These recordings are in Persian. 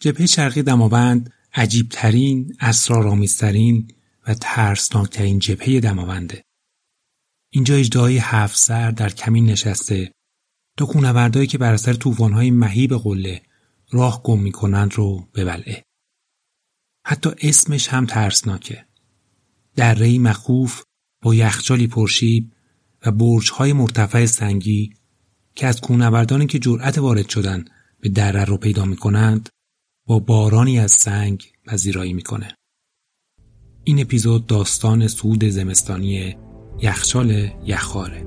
جبهه شرقی دماوند عجیبترین، اسرارآمیزترین و ترسناکترین جبهه دماونده. اینجا اجدهای هفت سر در کمین نشسته تا کونوردهایی که بر اثر طوفانهای مهیب قله راه گم می‌کنند رو ببلعه. حتی اسمش هم ترسناکه. درهای مخوف با یخچالی پرشیب و برجهای مرتفع سنگی که از کونوردانی که جرأت وارد شدن به دره رو پیدا می کنند با بارانی از سنگ پذیرایی می‌کنه. این اپیزود داستان سود زمستانی یخچال یخاره.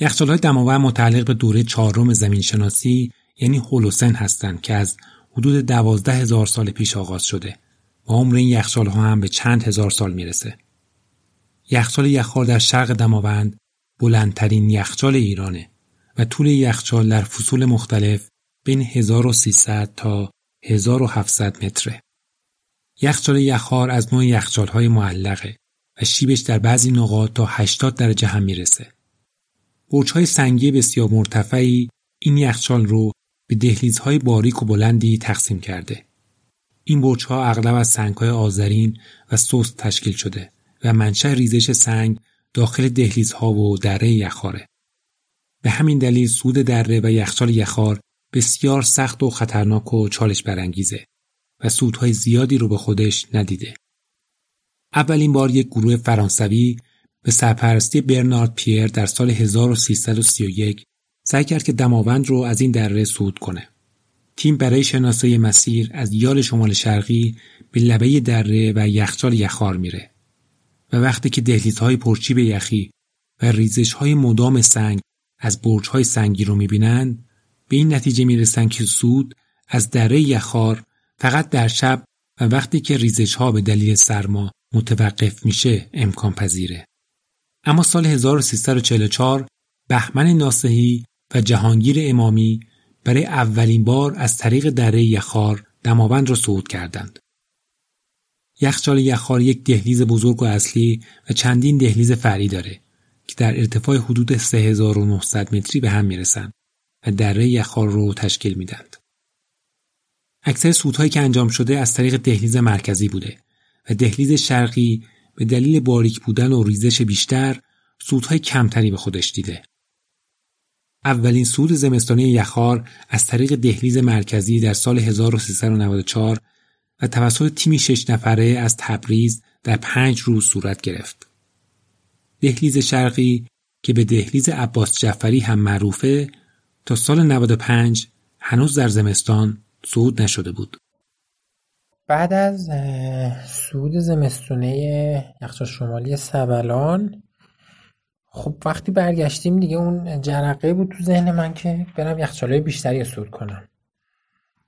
یخچالهای دماوند متعلق به دوره چهارم زمینشناسی یعنی هولوسن هستند که از حدود دوازده هزار سال پیش آغاز شده و عمر این یخچال ها هم به چند هزار سال می‌رسه. یخچال یخار در شرق دماوند بلندترین یخچال ایرانه و طول یخچال در فصول مختلف بین 1300 تا 1700 متره. یخچال یخار از نوع یخچال های معلقه و شیبش در بعضی نقاط تا 80 درجه هم می‌رسه. برج‌های سنگی بسیار مرتفعی این یخچال رو به دهلیزهای باریک و بلندی تقسیم کرده. این برج‌ها اغلب از سنگ‌های آذرین و سست تشکیل شده و منشأ ریزش سنگ داخل دهلیزها و دره یخاره. به همین دلیل سود دره و یخچال یخار بسیار سخت و خطرناک و چالش برانگیزه و سودهای زیادی رو به خودش ندیده. اولین بار یک گروه فرانسوی به سرپرستی برنارد پیر در سال 1331 سعی کرد که دماوند رو از این دره صعود کنه. تیم برای شناسایی مسیر از یال شمال شرقی به لبه دره و یخچال یخار میره و وقتی که دهلیزهای پرچیب یخی و ریزشهای مدام سنگ از برجهای سنگی رو می‌بینن به این نتیجه می‌رسن که سود از دره یخار فقط در شب و وقتی که ریزشها به دلیل سرما متوقف میشه امکان پذیره. اما سال 1344 بهمن ناسهی و جهانگیر امامی برای اولین بار از طریق دره یخار دماوند را صعود کردند. یخچال یخار یک دهلیز بزرگ و اصلی و چندین دهلیز فرعی داره که در ارتفاع حدود 3900 متری به هم می‌رسند و دره یخار رو تشکیل میدند. اکثر سودهایی که انجام شده از طریق دهلیز مرکزی بوده و دهلیز شرقی به دلیل باریک بودن و ریزش بیشتر سودهای کمتری به خودش دیده. اولین سود زمستانی یخار از طریق دهلیز مرکزی در سال 1394 و توسط تیمی شش نفره از تبریز در پنج روز صورت گرفت. دهلیز شرقی که به دهلیز عباس جعفری هم معروفه تا سال 95 هنوز در زمستان صعود نشده بود. بعد از سود زمستونه یخچال شمالی سبلان خب وقتی برگشتیم دیگه اون جرقه بود تو ذهن من که برم یخچالای بیشتری سود کنم.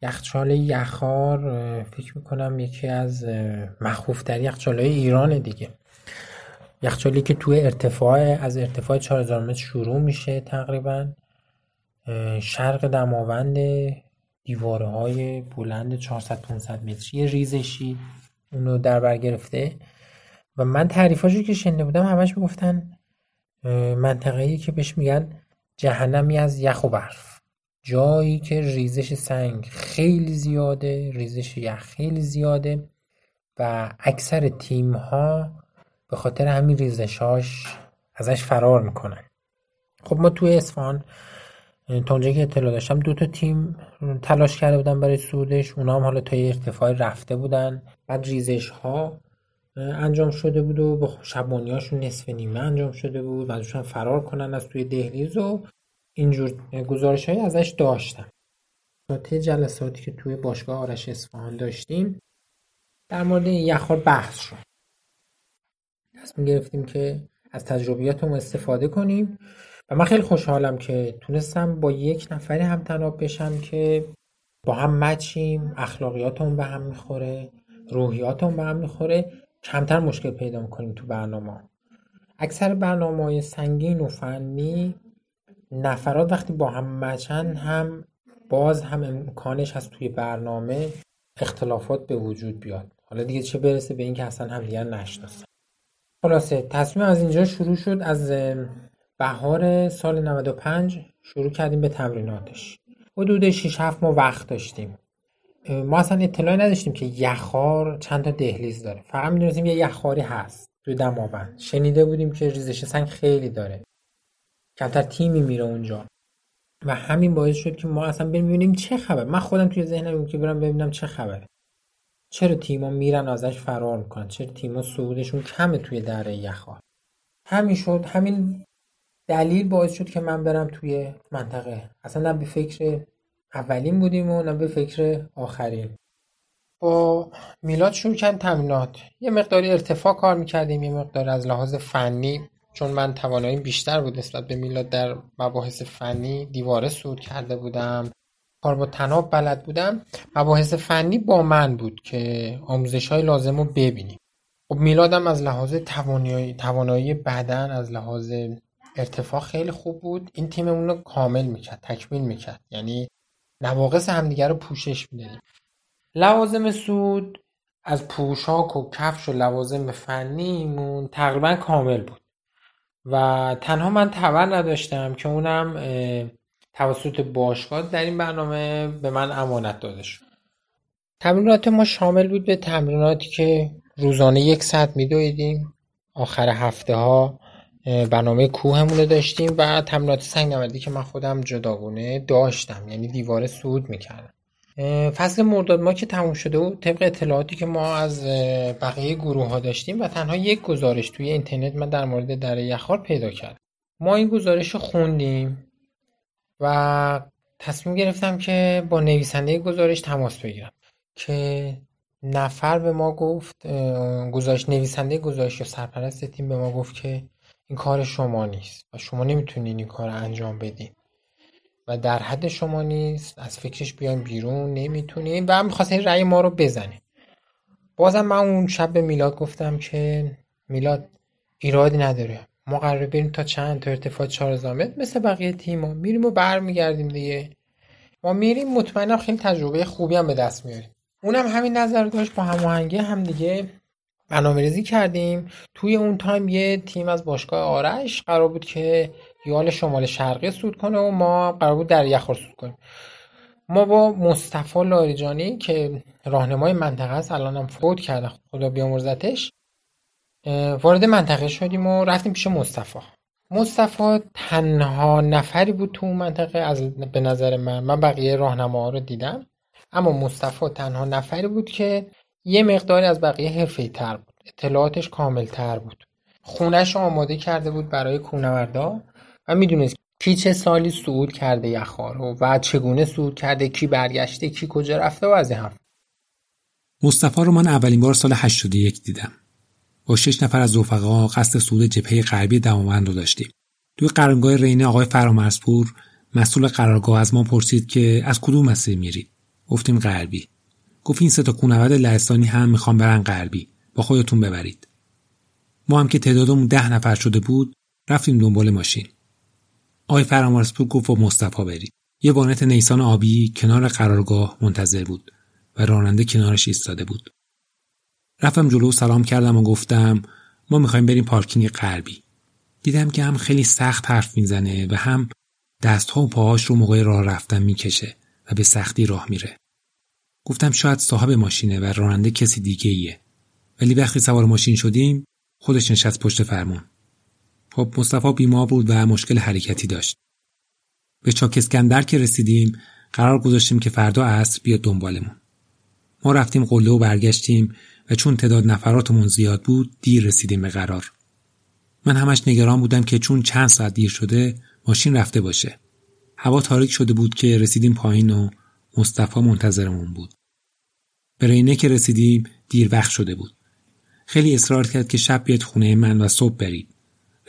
یخچال یخار فکر می‌کنم یکی از مخوفتری یخچالای ایران دیگه. یخچالی که توی ارتفاع از ارتفاع 4000 متر شروع میشه تقریبا شرق دماوند دیواره های بلند 400 500 متری ریزشی اونو در بر گرفته. و من تعریفاشو که شنیده بودم همش می‌گفتن منطقه‌ای که بهش میگن جهنمی از یخ و برف. جایی که ریزش سنگ خیلی زیاده ریزش یخ خیلی زیاده و اکثر تیم ها به خاطر همین ریزشاش ازش فرار می‌کنن. خب ما توی اصفهان تا اونجایی که اطلاع داشتم دو تا تیم تلاش کرده بودن برای سودش اونا هم حالا تا یه ارتفاع رفته بودن. بعد ریزش ها انجام شده بود و به شبانیاشون نصف نیمه انجام شده بود. بعدشون فرار کنن از توی دهلیز و اینجور گزارش های ازش داشتم طی جلساتی که توی باشگاه آرش اصفهان داشتیم در مورد یخار بحث شد. تصمیم گرفتیم که از تجربیاتمون استفاده کنیم. من خیلی خوشحالم که تونستم با یک نفری هم تناب بشم که با هم مچیم اخلاقیاتمون به هم می‌خوره روحیاتمون به هم می‌خوره. کمتر مشکل پیدا می‌کنیم تو برنامه اکثر برنامه های سنگین و فنی نفرات وقتی با هم مچن هم باز هم امکانش هست توی برنامه اختلافات به وجود بیاد. حالا دیگه چه برسه به اینکه اصلا هم دیگر نشناسن. خلاصه تصمیم از اینجا شروع شد از بهار سال 95 شروع کردیم به تمریناتش. حدود 6 7 ما وقت داشتیم. ما اصلا اطلاعی نداشتیم که یخار چند تا دهلیز داره. فقط می‌دونستیم یه یخاری هست توی دماوند شنیده بودیم که ریزش سنگ خیلی داره. کمتر تیمی میره اونجا. و همین باعث شد که ما اصلا بریم ببینیم چه خبر. من خودم توی ذهنم بود که برم ببینم چه خبره. چرا تیما میرن ازش فرار می‌کنن؟ چرا تیما صعودشون کمه توی دره یخار؟ همین شد. همین دلیل باعث شد که من برم توی منطقه. اصلا نه به فکر اولین بودیم و نه به فکر آخرین. با میلاد شروع کردیم تمرینات. یه مقداری ارتفاع کار می‌کردیم یه مقدار از لحاظ فنی چون من تواناییم بیشتر بود نسبت به میلاد در مباحث فنی دیواره سود کرده بودم. کار با تناب بلد بودم. مباحث فنی با من بود که آموزش های لازم رو ببینیم. خب میلادم از لحاظ توانایی, توانایی بدن از لحاظ ارتفاع خیلی خوب بود. این تیممون رو کامل می‌کرد تکمیل می‌کرد. یعنی نواقص همدیگه رو پوشش می‌دادیم. لوازم سود از پوشاک و کفش و لوازم فنیمون تقریبا کامل بود. و تنها من تبر نداشتم که اونم توسط باشگاه در این برنامه به من امانت داده شد. تمرینات ما شامل بود به تمریناتی که روزانه یک ساعت میدویدیم. آخر هفته ها برنامه کوهمون رو داشتیم و تمرینات سنگ نوردی که من خودم جداگونه داشتم یعنی دیواره سود می‌کردم. فصل مرداد ما که تموم شده و طبق اطلاعاتی که ما از بقیه گروه ها داشتیم و تنها یک گزارش توی اینترنت من در مورد دره یخار پیدا کردم. ما این گزارش رو خوندیم و تصمیم گرفتم که با نویسنده گزارش تماس بگیرم که نفر به ما گفت گزارش نویسنده گزارش یا سرپرست تیم به ما گفت که این کار شما نیست و شما نمی‌تونین این کار انجام بدین و در حد شما نیست از فکرش بیان بیرون نمی‌تونین و هم می‌خواست رأی ما رو بزنه. بازم من اون شب به میلاد گفتم که میلاد ایرادی نداره. ما قراره بریم تا چند تا ارتفاع 4000 متر مثل بقیه تیما میریم و برمیگردیم دیگه. ما میریم مطمئنم خیلی تجربه خوبی هم به دست میاریم. اونم همین نظر داشت با هماهنگی هم دیگه برنامه کردیم. توی اون تایم یه تیم از باشگاه آرش قرار بود که یال شمال شرقی سود کنه و ما قرار بود در یخور سود کنیم. ما با مصطفی لاریجانی که راهنمای منطقه است الان هم فوت کرده خدا بیامرزتش وارد منطقه شدیم و رفتیم پیش مصطفی. مصطفی تنها نفری بود تو اون منطقه از به نظر من من بقیه راهنماها رو دیدم. اما مصطفی تنها نفری بود که یه مقداری از بقیه حرفه‌ای تر بود. اطلاعاتش کامل تر بود خونش آماده کرده بود برای کوهنوردا و می‌دونست کی چه سالی صعود کرده یخارو و چگونه صعود کرده کی برگشته کی کجا رفته و از این حرف. مصطفی رو من اولین بار سال 81 دیدم. با شش نفر از رفقا قصد صعود جبهه غربی دماوند رو داشتیم. توی قرارگاه رینه آقای فرامرزپور مسئول قرارگاه از ما پرسید که از کدوم مسیر میرید گفتیم غربی. گفت این سه تا کوهنورد لهستانی هم می‌خوان برن غربی با خودتون ببرید ما هم که تعدادمون ده نفر شده بود رفتیم دنبال ماشین آقای فرامرزپور گفت با مصطفی برید یه وانت نیسان آبی کنار قرارگاه منتظر بود و راننده کنارش ایستاده بود. رفتم جلو سلام کردم و گفتم ما می‌خوایم بریم پارکینگ غربی. دیدم که هم خیلی سخت حرف می‌زنه و هم دستها و پاهاش رو موقع راه رفتن می‌کشه و به سختی راه میره. گفتم شاید صاحب ماشینه و راننده کسی دیگه ایه. ولی وقتی سوار ماشین شدیم خودش نشست پشت فرمون. خب مصطفی بیمار بود و مشکل حرکتی داشت. به چاکسکندر که رسیدیم قرار گذاشتیم که فردا عصر بیاد دنبالمون. ما رفتیم قله و برگشتیم و چون تعداد نفراتمون زیاد بود دیر رسیدیم به قرار. من همش نگران بودم که چون چند ساعت دیر شده ماشین رفته باشه. هوا تاریک شده بود که رسیدیم پایین و مصطفی منتظرمون بود. به رینه که رسیدیم دیر وقت شده بود. خیلی اصرار کرد که شب بیاد خونه من و صبح برید.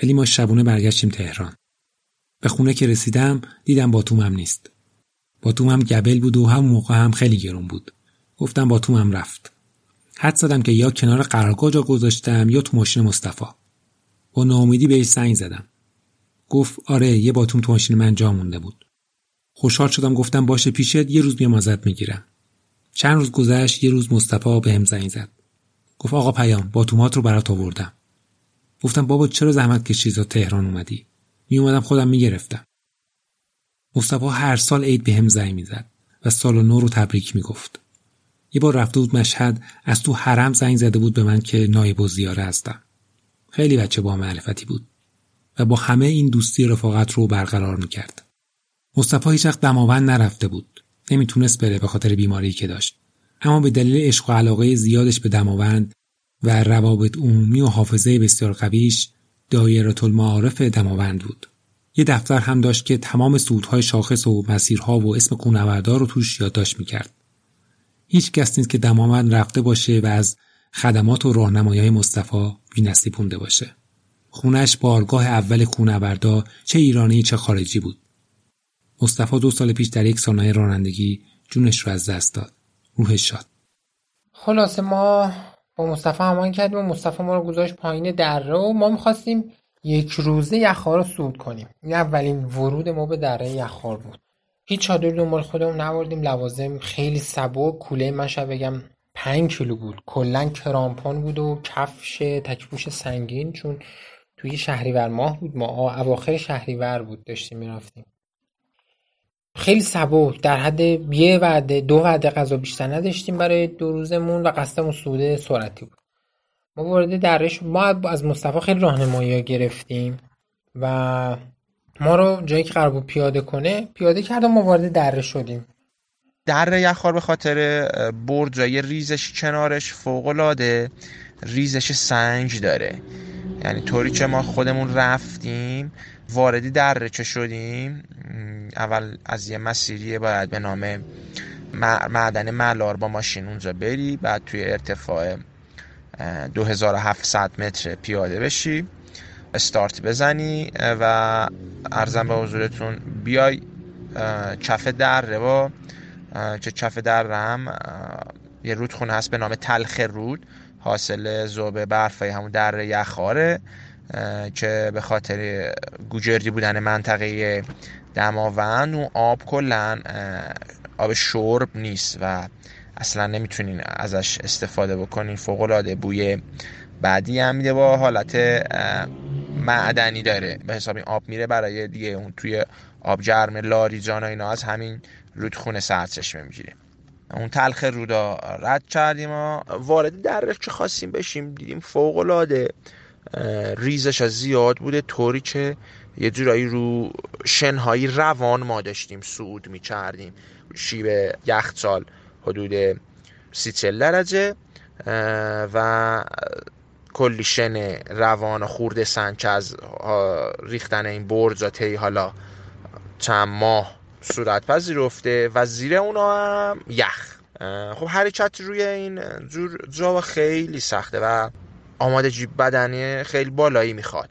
ولی ما شبونه برگشتیم تهران. به خونه که رسیدم دیدم باتومم نیست. باتومم گبل بود و هم موقع هم خیلی گرون بود. گفتم باتومم رفت. حد زدم که یا کنار قرارگاه جا گذاشتم یا تو ماشین مصطفی. با ناامیدی بهش زنگ زدم. گفت آره یه باتوم تو ماشین من جا مونده بود. خوشحال شدم گفتم باشه پیشت یه روز میام ازت می‌گیرم. چند روز گذشت یه روز مصطفی به هم زنگ زد. گفت آقا پیام باتومات رو برات آوردم. گفتم بابا چرا زحمت کشید تا تهران اومدی؟ می اومدم خودم می‌گرفتم. مصطفی هر سال عید به هم زنگ می‌زد و سال نو رو تبریک می‌گفت. یه بار رفته بود مشهد از تو حرم زنگ زده بود به من که نایب و زیاره هستم. خیلی بچه با معرفتی بود و با همه این دوستی رفاقت رو برقرار می‌کرد. مصطفی هیچ وقت دماوند نرفته بود. نمی‌تونست بره به خاطر بیماری که داشت. اما به دلیل عشق و علاقه زیادش به دماوند و روابط عمومی و حافظه بسیار قویش دایره المعارف دماوند بود. یه دفتر هم داشت که تمام سودهای شاخص و مسیرها و اسم کونوردار رو توش یادداشت می‌کرد. هیچ کس نیست که دماوند رفته باشه و از خدمات و راهنمایی های مصطفی بی‌نصیب پونده باشه. خونش بارگاه اول کونوردا چه ایرانی چه خارجی بود. مصطفی دو سال پیش در یک سانحه رانندگی جونش رو از دست داد. روحش شاد. خلاصه ما با مصطفی همان کردیم و مصطفی ما رو گذاشت پایین دره و ما می‌خواستیم یک روزه یخها رو سود کنیم. این اولین ورود ما به دره یخار بود. هیچ چادر دنبال خودمون نبردیم. لوازم خیلی سبک. کوله من شب بگم پنج کیلو بود. کلا کرامپان بود و کفش تکپوش سنگین چون توی شهریور ماه بود. ما اواخر شهریور بود داشتیم می‌رفتیم. خیلی سبک در حد یه وعده دو وعده غذا بیشتر نداشتیم برای دو روزمون و قصدمون سود سرعتی بود. ما وارد درش ما از مصطفی خیلی راهنمایی گرفتیم و ما رو جایی که قرار بود پیاده کنه پیاده کرد و ما وارد دره شدیم. در یخار به خاطر برجای ریزش کنارش فوق العاده ریزش سنج داره. یعنی طوری که ما خودمون رفتیم واردی چه شدیم؟ اول از یه مسیریه باید به نام معدن ملار با ماشین اونجا بری بعد توی ارتفاع 2700 متر پیاده بشی استارت بزنی و ارزم به حضورتون بیای کف دره با که کف دره هم یه رودخونه هست به نام تلخ رود حاصل زوبه برفای همون دره یخاره که به خاطر گوجردی بودن منطقه دماوند و آب کلا آب شرب نیست و اصلا نمی‌تونین ازش استفاده بکنین. فوق العاده بوی بعدی هم میده. با حالت معدنی داره. به حساب این آب میره برای دیگه اون توی آب جرم لاریجان و اینا از همین رودخونه سرچشمه می‌گیره. اون تلخ رودا رد کردیم وارد درش که خواستیم بشیم. دیدیم فوق العاده ریزش زیاد بوده طوری که یه جورایی رو شنهایی روان ما داشتیم سعود می‌کردیم. شیب یخچال حدود سی چل درجه و کلی شن روان و خورده که از ریختن این برج تی حالا چند ماه صورت پذیرفته و زیر اونا هم یخ. خب حرکت روی این جور جا خیلی سخته و آمادگی بدنی خیلی بالایی می‌خواد.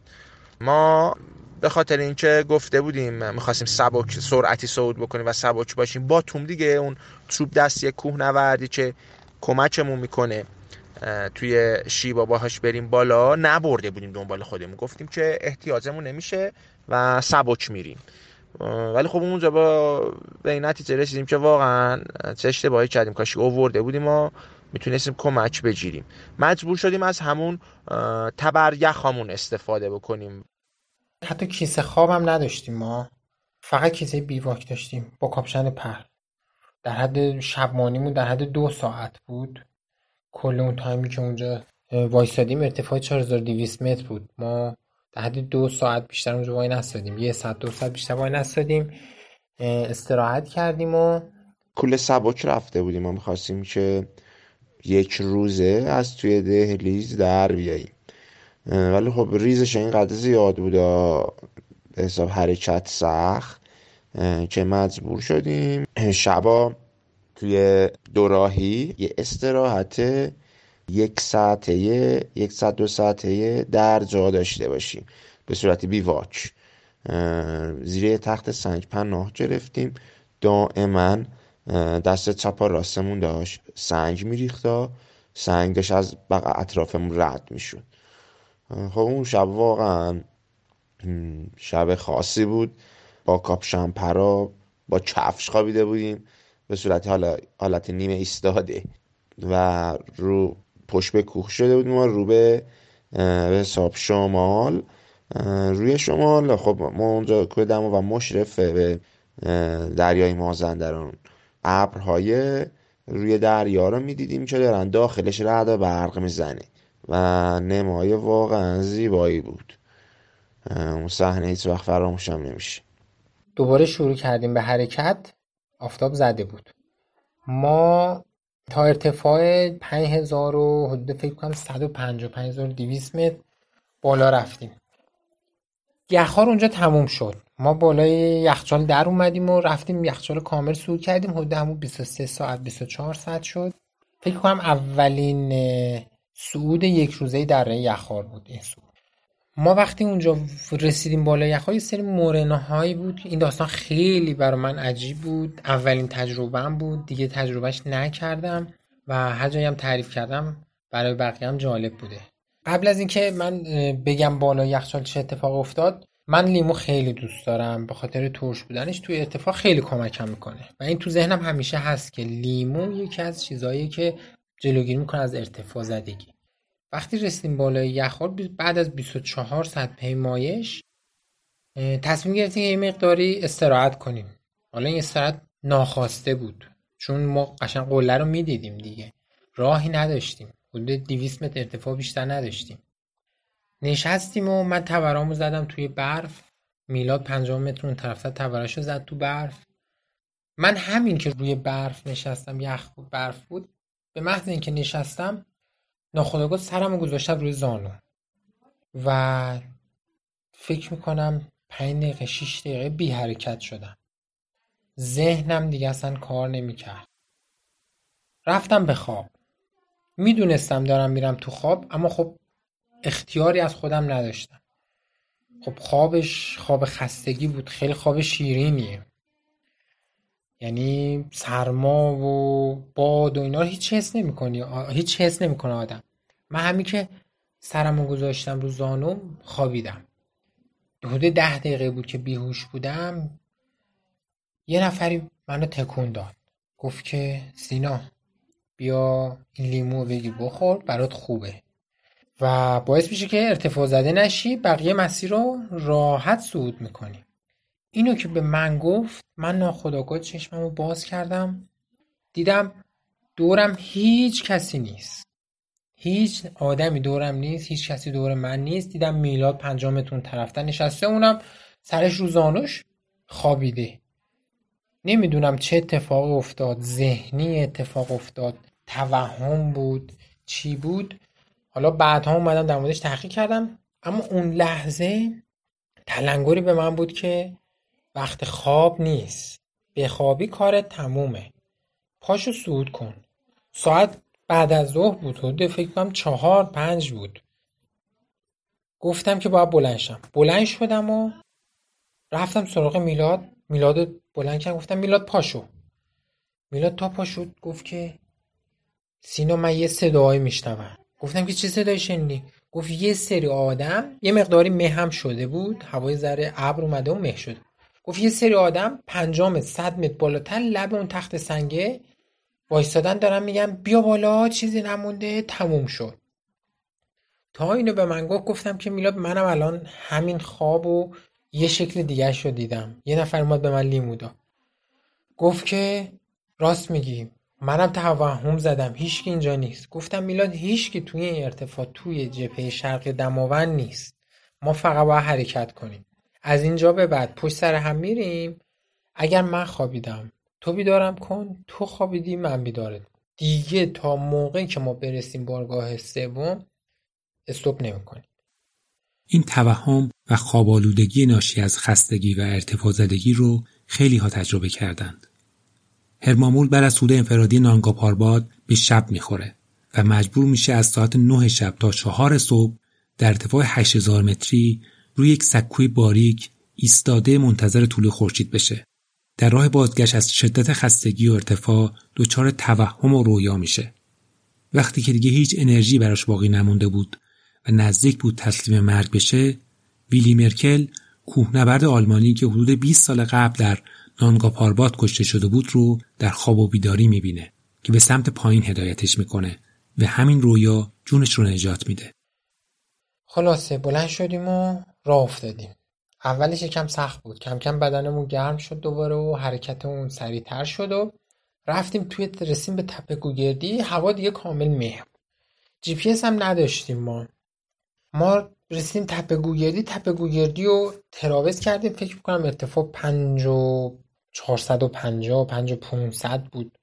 ما به خاطر اینکه گفته بودیم می‌خواستیم سبک سرعتی صعود بکنیم و سبک باشیم با توم دیگه اون چوب دستی کوه نوردی که کمکمون می‌کنه توی شیبا باهاش بریم بالا نبرده بودیم دنبال خودمون. گفتیم که احتیاجمون نمیشه و سبک میریم. ولی خب اونجا با به این نتیجه رسیدیم که واقعا چه اشتباهی کردیم. کاشی اوورده بودیم و می‌تونستیم کمک بگیریم. مجبور شدیم از همون تبر یخامون استفاده بکنیم. حتی کیسه خوابم نداشتیم ما. فقط کیسه بیواک داشتیم با کاپشن پر در حد شبمانیمون در حد دو ساعت بود. کل اون تایمی که اونجا وایسادیم ارتفاع 4200 متر بود. ما در حد دو ساعت بیشتر اونجا وای نستادیم. یه ساعت دو ساعت بیشتر وای نستادیم. استراحت کردیم و کل سبک رفته بودیم. ما می‌خواستیم که یک روزه از توی دهلیز در بیاییم. ولی خب ریزش اینقدر زیاد بود به حساب حرکت سخت که مجبور شدیم. شبا توی دوراهی یه استراحت یک ساعته یک ساعت دو ساعته در جا داشته باشیم. به صورت بیواک زیر تخت سنگ پناه گرفتیم. دائما دست چپ راستمون داشت. سنگ میریختا سنگ داشت از بقیه اطرافمون رد می‌شد. خب اون شب واقعا شب خاصی بود. با کاپشن پرا با کفش خوابیده بودیم. به صورت حالت نیمه ایستاده. و رو پشت به کوه شده بودیم و رو به حساب شمال. روی شمال خب ما اونجا کوه دما و مشرفه به دریای مازندران ابرهای روی دریا رو می‌دیدیم که دارن داخلش رعد و برق می‌زنه. و نمای واقعا زیبایی بود. اون صحنه هیچ وقت فراموشم نمیشه. دوباره شروع کردیم به حرکت. آفتاب زده بود. ما تا ارتفاع 5000 و حدود فکر کنم 155200 متر بالا رفتیم. یخار اونجا تموم شد. ما بالای یخچال در اومدیم و رفتیم یخچال کامل سور کردیم. حدود همون 23 ساعت 24 ساعت شد. فکر کنم اولین صعود یک روزه در یخار بود این صعود. ما وقتی اونجا رسیدیم بالا یخار یه سری مورنه بود. این داستان خیلی برای من عجیب بود. اولین تجربهم بود. دیگه تجربهش نکردم و هر جایی هم تعریف کردم برای بقیه هم جالب بوده. قبل از اینکه من بگم بالا یخچال چه اتفاق افتاد من لیمو خیلی دوست دارم به خاطر ترش بودنش توی ارتفاع خیلی کمکم می‌کنه. و این تو ذهنم همیشه هست که لیمو یکی از چیزهایی که جلوگیری می‌کنه از ارتفاع زدگی. وقتی رسیدیم بالای یخار بعد از 24 ساعت پیمایش تصمیم گرفتیم یه مقداری استراحت کنیم. حالا این استراحت ناخواسته بود چون ما قشنگ قله رو می‌دیدیم دیگه. راهی نداشتیم. حدود 200 متر ارتفاع بیشتر نداشتیم. نشستیم و من تورامو زدم توی برف. میلاد 50 متر اون طرف توراشو زد تو برف. من همین که روی برف نشستم یخ بود برف بود به محض اینکه نشستم ناخودآگاه سرمو گذاشتم روی زانو. و فکر می‌کنم 5 دقیقه 6 دقیقه بی حرکت شدم. ذهنم دیگه اصلا کار نمی‌کرد. رفتم به خواب. می‌دونستم دارم میرم تو خواب اما خب اختیاری از خودم نداشتم. خب خوابش خواب خستگی بود خیلی خواب شیرینیه. یعنی سرما و باد و اینا رو هیچ حس نمی‌کنی هیچ حس نمی‌کنه آدم. من همین که سرمو گذاشتم رو زانو خوابیدم. حدود ده دقیقه بود که بیهوش بودم. یه نفری منو تکون داد. گفت که سینا بیا این لیمو بگیر بخور برات خوبه. و باعث میشه که ارتفاع زده نشی بقیه مسیر رو راحت صعود می‌کنی. اینو که به من گفت من ناخداگاه چشممو باز کردم. دیدم دورم هیچ کسی نیست. هیچ آدمی دورم نیست هیچ کسی دور من نیست. دیدم میلاد پنجامتون طرفتر نشسته اونم سرش رو زانوش خوابیده. نمی‌دونم چه اتفاق افتاد. ذهنی اتفاق افتاد. توهم بود. چی بود؟ حالا بعدها اومدم در موردش تحقیق کردم. اما اون لحظه تلنگری به من بود که وقت خواب نیست. خوابی کارت تمومه. پاشو سود کن. ساعت بعد از ظهر بود. حدود فکر کنم چهار پنج بود. گفتم که باید بلند شم. بلند شدم و رفتم سراغ میلاد. میلاد بلند کردم گفتم میلاد پاشو. میلاد تا پاشد گفت که سینا من یه صدایی میشنوم. گفتم که چه صدایی شنیدی؟ گفت یه سری آدم یه مقداری مه هم شده بود هوای ذره ابر اومده و مه شده. گفت یه سری آدم پنجام صد متر بالاتر لب اون تخت سنگه وایستادن دارن میگن بیا بالا چیزی نمونده تموم شد. تا اینو به من گفت گفتم که میلاد منم الان همین خواب و یه شکل دیگه رو دیدم. یه نفر اومد به من لیمو داد گفت که راست میگی. منم توهم زدم. هیچکی اینجا نیست. گفتم میلاد هیچکی توی این ارتفاع توی جبهه شرق دماوند نیست. ما فقط باید حرکت کنیم. از اینجا به بعد پشت سر هم میریم. اگر من خوابیدم تو بیدارم کن تو خوابیدی من بیدارت دیگه تا موقعی که ما برسیم بارگاه سوم استوب نمی‌کنیم. این توهم و خوابالودگی ناشی از خستگی و ارتفاع زدگی رو خیلی ها تجربه کردند. هرمامول بر از سود انفرادی نانگا به شب می‌خوره و مجبور میشه از ساعت 9 شب تا 4 صبح در ارتفاع 8000 متری روی یک سکوی باریک ایستاده منتظر طول خورشید بشه. در راه بازگشت از شدت خستگی و ارتفاع دچار توهم و رویا میشه. وقتی که دیگه هیچ انرژی براش باقی نمونده بود و نزدیک بود تسلیم مرگ بشه، ویلی مرکل کوهنورد آلمانی که حدود 20 سال قبل در نانگا پاربات کشته شده بود رو در خواب و بیداری می‌بینه که به سمت پایین هدایتش می‌کنه و همین رویا جونش رو نجات میده. خلاصه بلند شدیم و راه افتادیم. اولش یکم سخت بود. کم کم بدنمون گرم شد دوباره و حرکتمون سریعتر شد و رفتیم توی رسیم به تپه گوگردی هوا دیگه کامل مه جی پی هم نداشتیم ما ما رسیدیم تپه گوگردی. تپه گوگردی و تراوز کردیم. فکر می‌کنم ارتفاع پنج و چهارصد و پنجاه پنج و پونصد بود.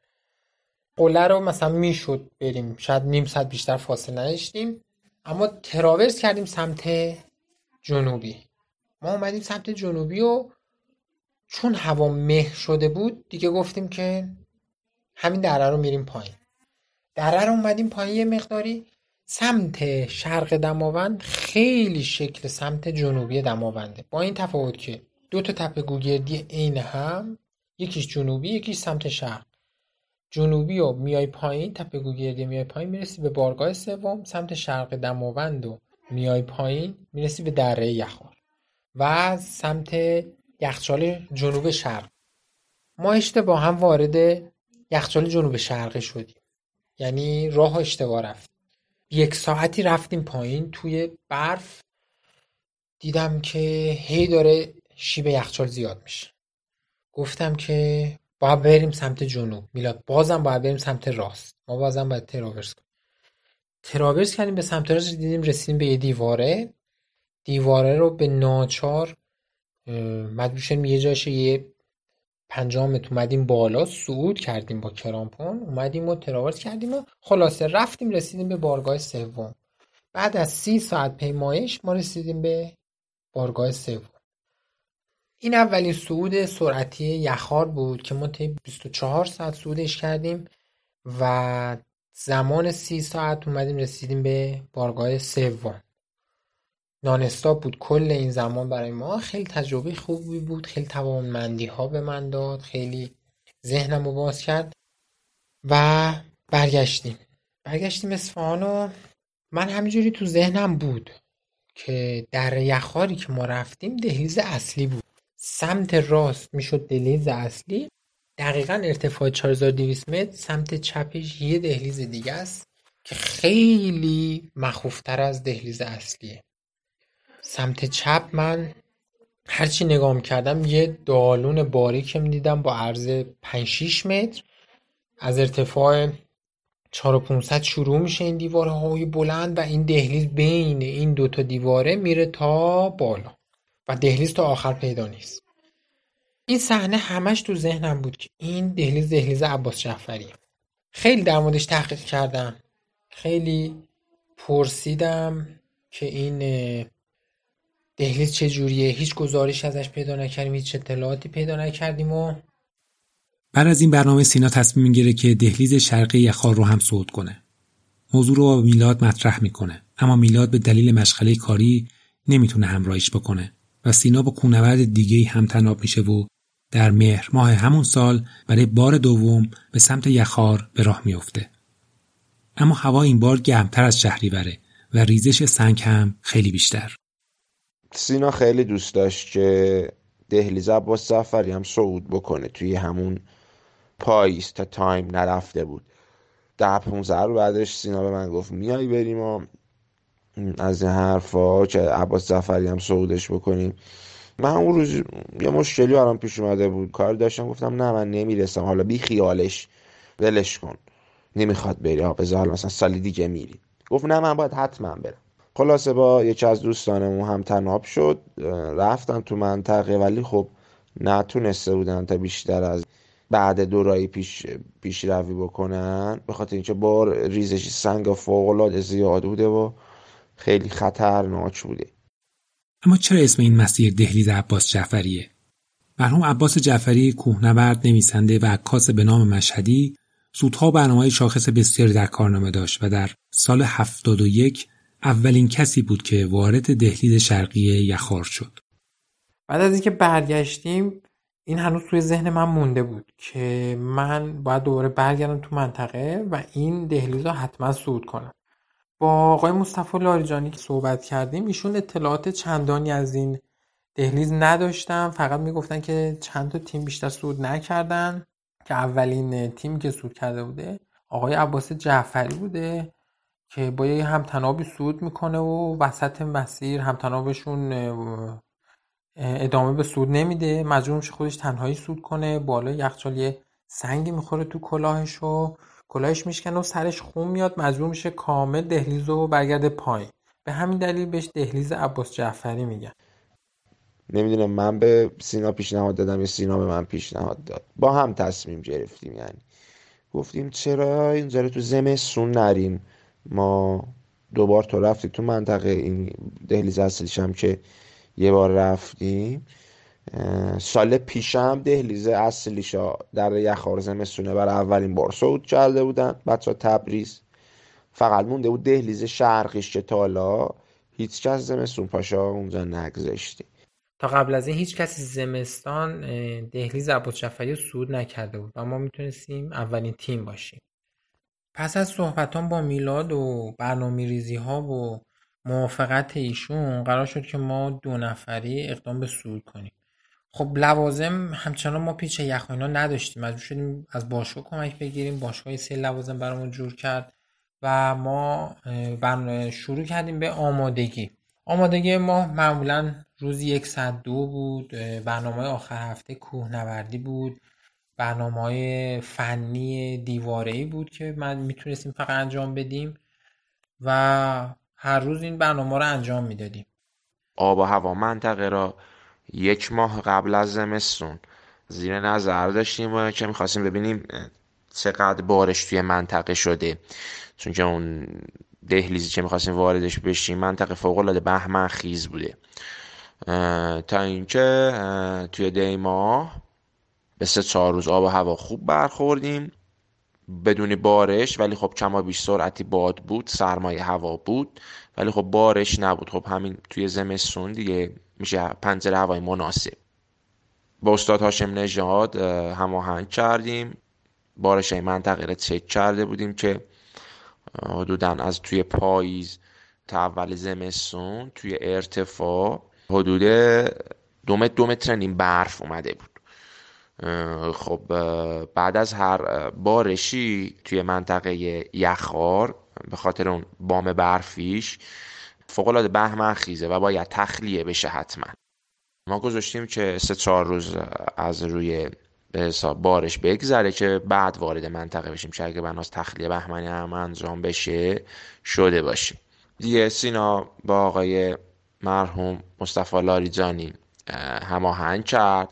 قله رو مثلا می‌شد بریم. شاید نیم ساعت بیشتر فاصله نداشتیم اما تراورس کردیم سمت جنوبی. ما اومدیم سمت جنوبی و چون هوا مه شده بود دیگه گفتیم که همین دره رو میریم پایین. دره رو اومدیم پایین یه مقداری. سمت شرق دماوند خیلی شکل سمت جنوبی دماونده. با این تفاوت که دو تا تپه گوگردی عین هم یکیش جنوبی یکیش سمت شرق. جنوبی و میای پایین تپه گوگردی میای پایین می‌رسی به بارگاه سوم سمت شرق دماوند و میای پایین می‌رسی به دره یخار و سمت یخچال جنوب شرق. ما اشتباه هم وارد یخچال جنوب شرقی شدیم. یعنی راه اشتباه رفت یک ساعتی رفتیم پایین توی برف. دیدم که هی داره شیب یخچال زیاد میشه. گفتم که باید بریم سمت جنوب. میلاد بازم باید بریم سمت راست. ما بازم باید تراورس کنیم. تراورس کردیم به سمت راست دیدیم رسیدیم به یه دیواره. دیواره رو به ناچار مجبور یه جاش یه پنجاه متر اومدیم بالا صعود کردیم با کرامپون اومدیم و تراورس کردیم و خلاصه رفتیم رسیدیم به بارگاه سوم. بعد از سی ساعت پیمایش ما رسیدیم به بارگاه سوم. این اولین صعود سرعتی یخار بود که ما طی 24 ساعت صعودش کردیم و زمان سی ساعت اومدیم رسیدیم به بارگاه سوم. نانستاپ بود کل این زمان برای ما. خیلی تجربه خوبی بود خیلی توانمندی ها به من داد خیلی ذهنم رو باز کرد و برگشتیم. برگشتیم اصفهان و من همینجوری تو ذهنم بود که در یخاری که ما رفتیم دهلیز اصلی بود. سمت راست می‌شد دهلیز اصلی. دقیقا ارتفاع 4200 متر سمت چپش یه دهلیز دیگه است که خیلی مخوفتر از دهلیز اصلیه. سمت چپ من هرچی نگاه می‌کردم یه دالون باریک می‌دیدم با عرض 5 6 متر. از ارتفاع 4500 شروع میشه این دیواره های بلند و این دهلیز بین این دوتا دیواره میره تا بالا و دهلیز تا آخر پیدا نیست. این صحنه همش تو ذهنم بود که این دهلیز دهلیز عباس جعفریه خیلی در موردش تحقیق کردم. خیلی پرسیدم که این دهلیز چجوریه هیچ گزارش ازش پیدا نکردیم هیچ اطلاعاتی پیدا نکردیم و بعد از این برنامه سینا تصمیم می‌گیره که دهلیز شرقی یخار رو هم صعود کنه موضوع رو با میلاد مطرح می‌کنه اما میلاد به دلیل مشغله کاری نمی‌تونه همراهیش بکنه و سینا با کونورد دیگه هم تناب میشه و در مهر ماه همون سال برای بار دوم به سمت یخار به راه میافته. اما هوا این بار گرمتر از شهریوره و ریزش سنگ هم خیلی بیشتر. سینا خیلی دوست داشت که دهلیز عباس زفری هم صعود بکنه. توی همون پاییز تا تایم نرفته بود. ده 15 رو بعدش سینا به من گفت میای بریم و از این حرفا که عباس زفری هم صعودش بکنیم. من اون روز یه مشکلی برام پیش اومده بود. کار داشتم گفتم نه من نمی‌رسم. حالا بی خیالش ولش کن. نمی‌خواد بری. ها بذار مثلا سالی دیگه میری. گفت نه من باید حتما برم. خلاصه با یکی از دوستانمون هم تناب شد رفتن تو منطقه ولی خب نتونسته بودن تا بیشتر از بعد دورایی پیش پیشروی بکنن. به خاطر اینکه بار ریزشی سنگ فوق العاده زیاد بوده و خیلی خطرناک بوده. اما چرا اسم این مسیر دهلیز عباس جعفریه؟ مرحوم عباس جعفری کوهنورد نویسنده و عکاس به نام مشهدی سودها برنامه شاخص بسیاری در کارنامه داشت و در سال 71 اولین کسی بود که وارد دهلیز شرقی یخار شد. بعد از اینکه برگشتیم این هنوز توی ذهن من مونده بود که من باید دوباره برگردم تو منطقه و این دهلیز رو حتما صعود کنم. با آقای مصطفی لاریجانی که صحبت کردیم ایشون اطلاعات چندانی از این دهلیز نداشتم فقط می‌گفتن که چند تا تیم بیشتر صعود نکردن که اولین تیمی که صعود کرده بوده آقای عباس جعفری بوده که با یه همتنابی صعود می‌کنه و وسط مسیر همتنابشون ادامه به صعود نمیده. مجبور میشه خودش تنهایی صعود کنه. بالا یخچال یه سنگی می‌خوره تو کلاهش و کلاهش میشکنه و سرش خون میاد. مجبور میشه کامل دهلیز رو برگرده پایین. به همین دلیل بهش دهلیز عباس جعفری میگن. نمی‌دونم من به سینا پیشنهاد دادم یا سینا به من پیشنهاد داد. با هم تصمیم گرفتیم یعنی. گفتیم چرا اینجا تو زمستون نریم ما دوبار تو رفتیم تو منطقه این دهلیز اصلیش هم که یه بار رفتیم سال پیشم دهلیز اصلیشا در یخار زمستونه برای اولین بار صعود کرده بودن. بچه تبریز. فقط مونده بود دهلیز شرقیش که تالا هیچ کس زمستون پاشا اونجا نگذاشتی تا قبل از این هیچ کسی زمستان دهلیز عباس جعفری صعود نکرده بود. و ما می‌تونستیم اولین تیم باشیم. پس از صحبتان با میلاد و برنامه ریزی ها و موافقت ایشون قرار شد که ما دو نفری اقدام به صعود کنیم. خب لوازم همچنان ما پیچ یخ اینا نداشتیم. مجبور شدیم از باشگاه کمک بگیریم. باشگاه سه لوازم برامون جور کرد و ما شروع کردیم به آمادگی. آمادگی ما معمولا روزی یک ساعت دو بود. برنامه آخر هفته کوهنوردی بود. برنامه های فنی دیواره ای بود که من می‌تونستیم فقط انجام بدیم و هر روز این برنامه رو انجام می‌دادیم. آب و هوا منطقه را یک ماه قبل از زمستون زیر نظر داشتیم که می‌خواستیم ببینیم چقدر بارش توی منطقه شده. چون که اون دهلیزی که می‌خواستیم واردش بشیم منطقه فوق العاده بهمن خیز بوده. تا اینکه توی دی ماه به سه چهار روز آب و هوا خوب برخوردیم بدون بارش ولی خب کما بیش سرعتی باد بود سرمایه هوا بود ولی خب بارش نبود. خب همین توی زمستون دیگه میشه پنجره هوای مناسب. با استاد هاشم نژاد هماهنگ کردیم. بارش های منطقه را چک کرده بودیم که حدودا از توی پاییز تا اول زمستون توی ارتفاع حدود دو متر دو متر نیم برف اومده بود. خب بعد از هر بارشی توی منطقه یخار به خاطر اون بام برفیش فوقالعاده بهمن خیزه و باید تخلیه بشه حتما. ما گذاشتیم که سه چهار روز از روی به حساب بارش بگذره که بعد وارد منطقه بشیم که اگه بناس تخلیه بهمنی هم انجام بشه شده باشه. دیگه سینا با آقای مرحوم مصطفی لاریجانی هماهنگ کرد.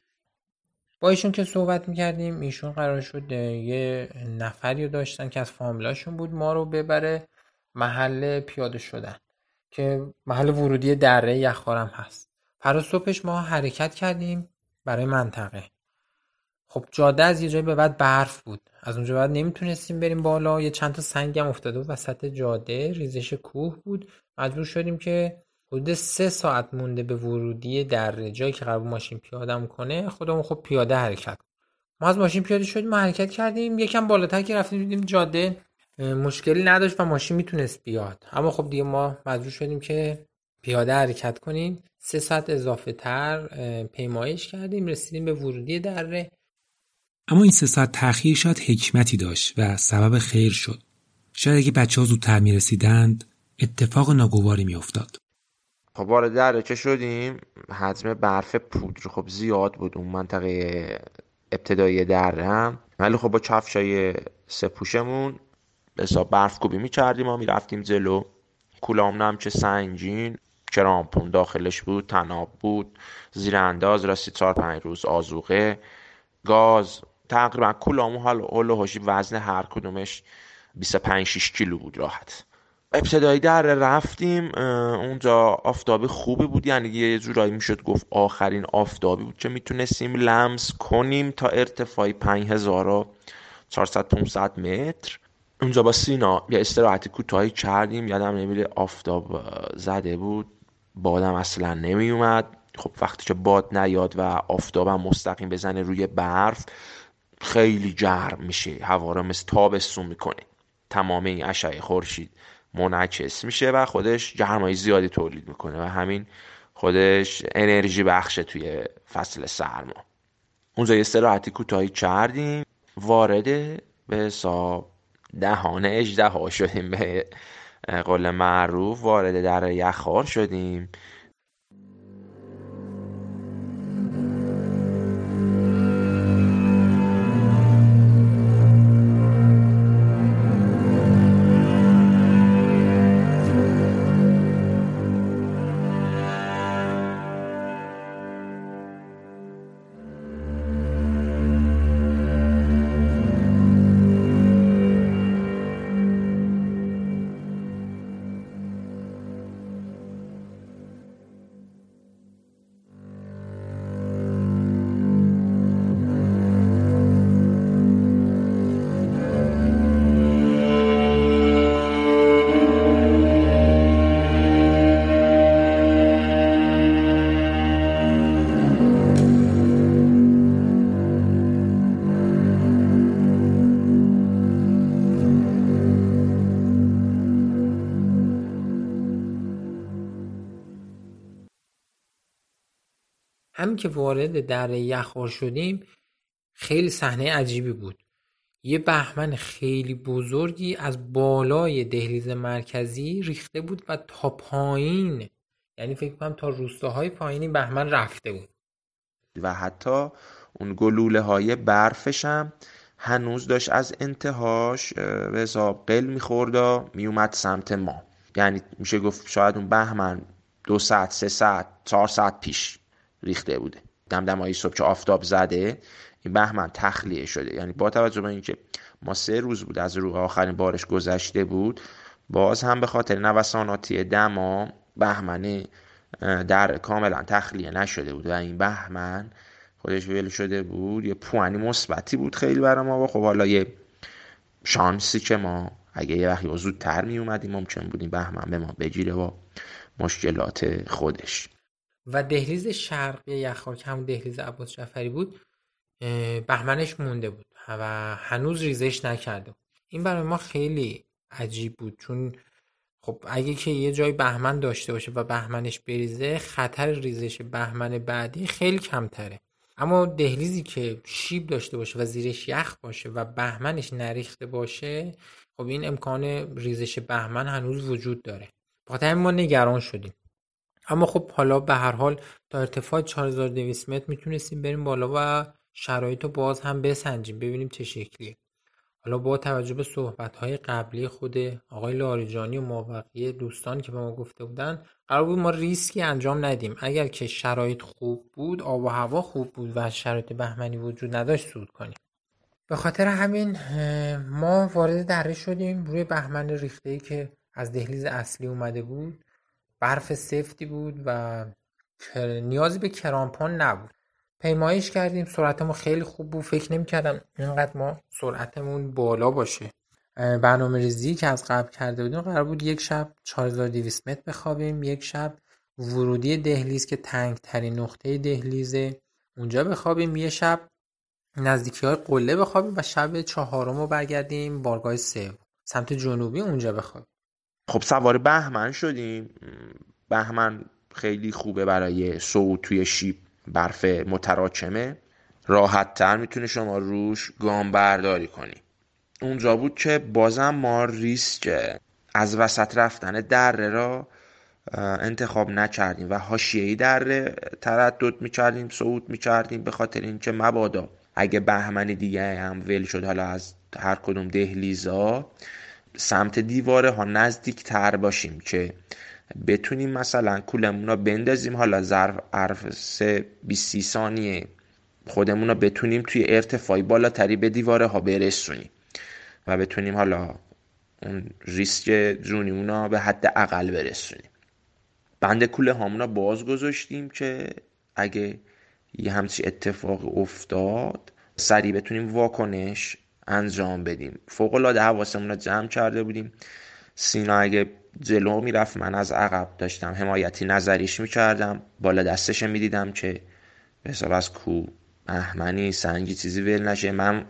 با ایشون که صحبت می‌کردیم ایشون قرار شد یه نفری رو داشتن که از فامیلاشون بود ما رو ببره محل پیاده شدن که محل ورودی دره یخارم هست. فرا صبحش ما حرکت کردیم برای منطقه. خب جاده از یه جایی به بعد برف بود. از اونجا بعد نمی‌تونستیم بریم بالا. یه چند تا سنگ هم افتاده بود وسط جاده. ریزش کوه بود. مجبور شدیم که حدود سه ساعت مونده به ورودی در جایی که قرار ماشین پیاده کنه خودمون خب پیاده حرکت ما از ماشین پیاده شدیم حرکت کردیم. یکم بالاتر که رفتیم دیدیم جاده مشکلی نداشت و ماشین می‌تونست بیاد. اما خب دیگه ما مجبور شدیم که پیاده حرکت کنیم. سه ساعت اضافه تر پیمایش کردیم رسیدیم به ورودی دره. اما این سه ساعت تأخیر شاید حکمتی داشت و سبب خیر شد. شاید اگه بچه ها زودتر می رسیدند اتفاق ناگواری می افتاد خب وارد که شدیم حجم برف پودر خب زیاد بود اون منطقه ابتدایی دره هم ولی خب با کفشای سپوشمون حساب برف کوبی می‌کردیم و می‌رفتیم جلو. کولام هم چه سنگین کرامپون داخلش بود تناب بود. زیر انداز راستی چهار پنج روز آزوقه گاز تقریبا کولامون حال هاشی وزن هر کدومش 25 6 کیلو بود راحت. ابتدایی در رفتیم اونجا آفتابی خوبی بود یعنی یه جورایی می‌شد گفت آخرین آفتابی بود که می‌تونستیم لمس کنیم تا ارتفاعی 5400 500 متر. اونجا با سینا یه استراحت کوتاهی کردیم یادم نمیره آفتاب زده بود بادم اصلا نمی اومد خب وقتی که باد نیاد و آفتابم مستقیم بزنه روی برف خیلی گرم میشه هوا رو مثل تابستون می‌کنه. تمام این اشعه خورشید. منعکس میشه و خودش گرمای زیادی تولید می‌کنه و همین خودش انرژی بخشه توی فصل سرما. اونجا یه استراحتی کوتاهی کردیم وارد به حساب دهان اجده ها شدیم به قول معروف وارد در یخار شدیم. همین که وارد در یخار شدیم خیلی صحنه عجیبی بود. یه بهمن خیلی بزرگی از بالای دهلیز مرکزی ریخته بود و تا پایین یعنی فکر کنم تا روستاهای پایینی بهمن رفته بود. و حتی اون گلوله های برفش هم هنوز داشت از انتهاش به حساب قل می‌خورد و میومد سمت ما. یعنی میشه گفت شاید اون بهمن دو ساعت سه ساعت چهار ساعت پیش. ریخته بوده. دمدمایی صبح که آفتاب زده این بهمن تخلیه شده. یعنی با توجه به اینکه ما سه روز بود از رو آخرین بارش گذشته بود باز هم به خاطر نوساناتی دما بهمن در کاملا تخلیه نشده بود. و این بهمن خودش ول شده بود. یه پوانی مثبتی بود خیلی برای ما. و خب حالا یه شانسی که ما اگه یه وقتی زودتر می اومدیم ممکن بودیم بهمن به ما بگیره با مشکلات خودش. و دهلیز شرقی یخار که همون دهلیز عباس جعفری بود بهمنش مونده بود و هنوز ریزش نکرده این برای ما خیلی عجیب بود چون خب اگه که یه جای بهمن داشته باشه و بهمنش بریزه خطر ریزش بهمن بعدی خیلی کمتره. اما دهلیزی که شیب داشته باشه و زیرش یخ باشه و بهمنش نریخته باشه خب این امکان ریزش بهمن هنوز وجود داره. بخاطر ما نگران شدیم. اما خب حالا به هر حال تا ارتفاع 4200 متر می‌تونستیم بریم بالا و شرایط رو باز هم بسنجیم. ببینیم چه شکلیه. حالا با توجه به صحبت های قبلی خود آقای لاریجانی و موقعی دوستان که به ما گفته بودن قرار بود ما ریسکی انجام ندیم. اگر که شرایط خوب بود آب و هوا خوب بود و شرایط بهمنی وجود نداشت سود کنیم. به خاطر همین ما وارد دره شدیم. روی بهمن ریخته که از دهلیز اصلی اومده بود. برف سفتی بود و نیازی به کرامپان نبود. پیمایش کردیم سرعتمون خیلی خوب بود. فکر نمی‌کردم اینقدر ما سرعتمون بالا باشه. برنامه ریزی که از قبل کرده بودیم قرار بود یک شب 4200 متر بخوابیم یک شب ورودی دهلیز که تنگ ترین نقطه دهلیزه اونجا بخوابیم یه شب نزدیکی های قله بخوابیم و شب چهارم رو برگردیم بارگاه سه سمت جنوبی اونجا بخوابیم. خب سوار بهمن شدیم. بهمن خیلی خوبه برای صعود توی شیب برف متراکمه. راحت تر می‌تونه شما روش گام برداری کنی. اونجا بود که بازم ما ریسک از وسط رفتن دره را انتخاب نکردیم و حاشیه‌ای دره تردد می‌کردیم صعود می‌کردیم به خاطر اینکه مبادا اگه بهمنی دیگه هم ول شد حالا از هر کدوم دهلیزا سمت دیواره ها نزدیک تر باشیم که بتونیم مثلا کولمون رو بندازیم. حالا ظرف عرف سه 20 ثانیه. خودمون رو بتونیم توی ارتفاعی بالاتری به دیواره ها برسونیم و بتونیم حالا اون ریسک جونیمون رو به حد اقل برسونیم. بند کوله هامون رو باز گذاشتیم که اگه یه همچی اتفاق افتاد سریع بتونیم واکنش انجام بدیم. فوق العاده حواسمون رو جمع کرده بودیم. سینا اگه جلو می‌رفت من از عقب داشتم حمایتی نظریش می‌کردم. بالا دستش می‌دیدم که به حساب از کو احمنی سنگی چیزی ول نشه. من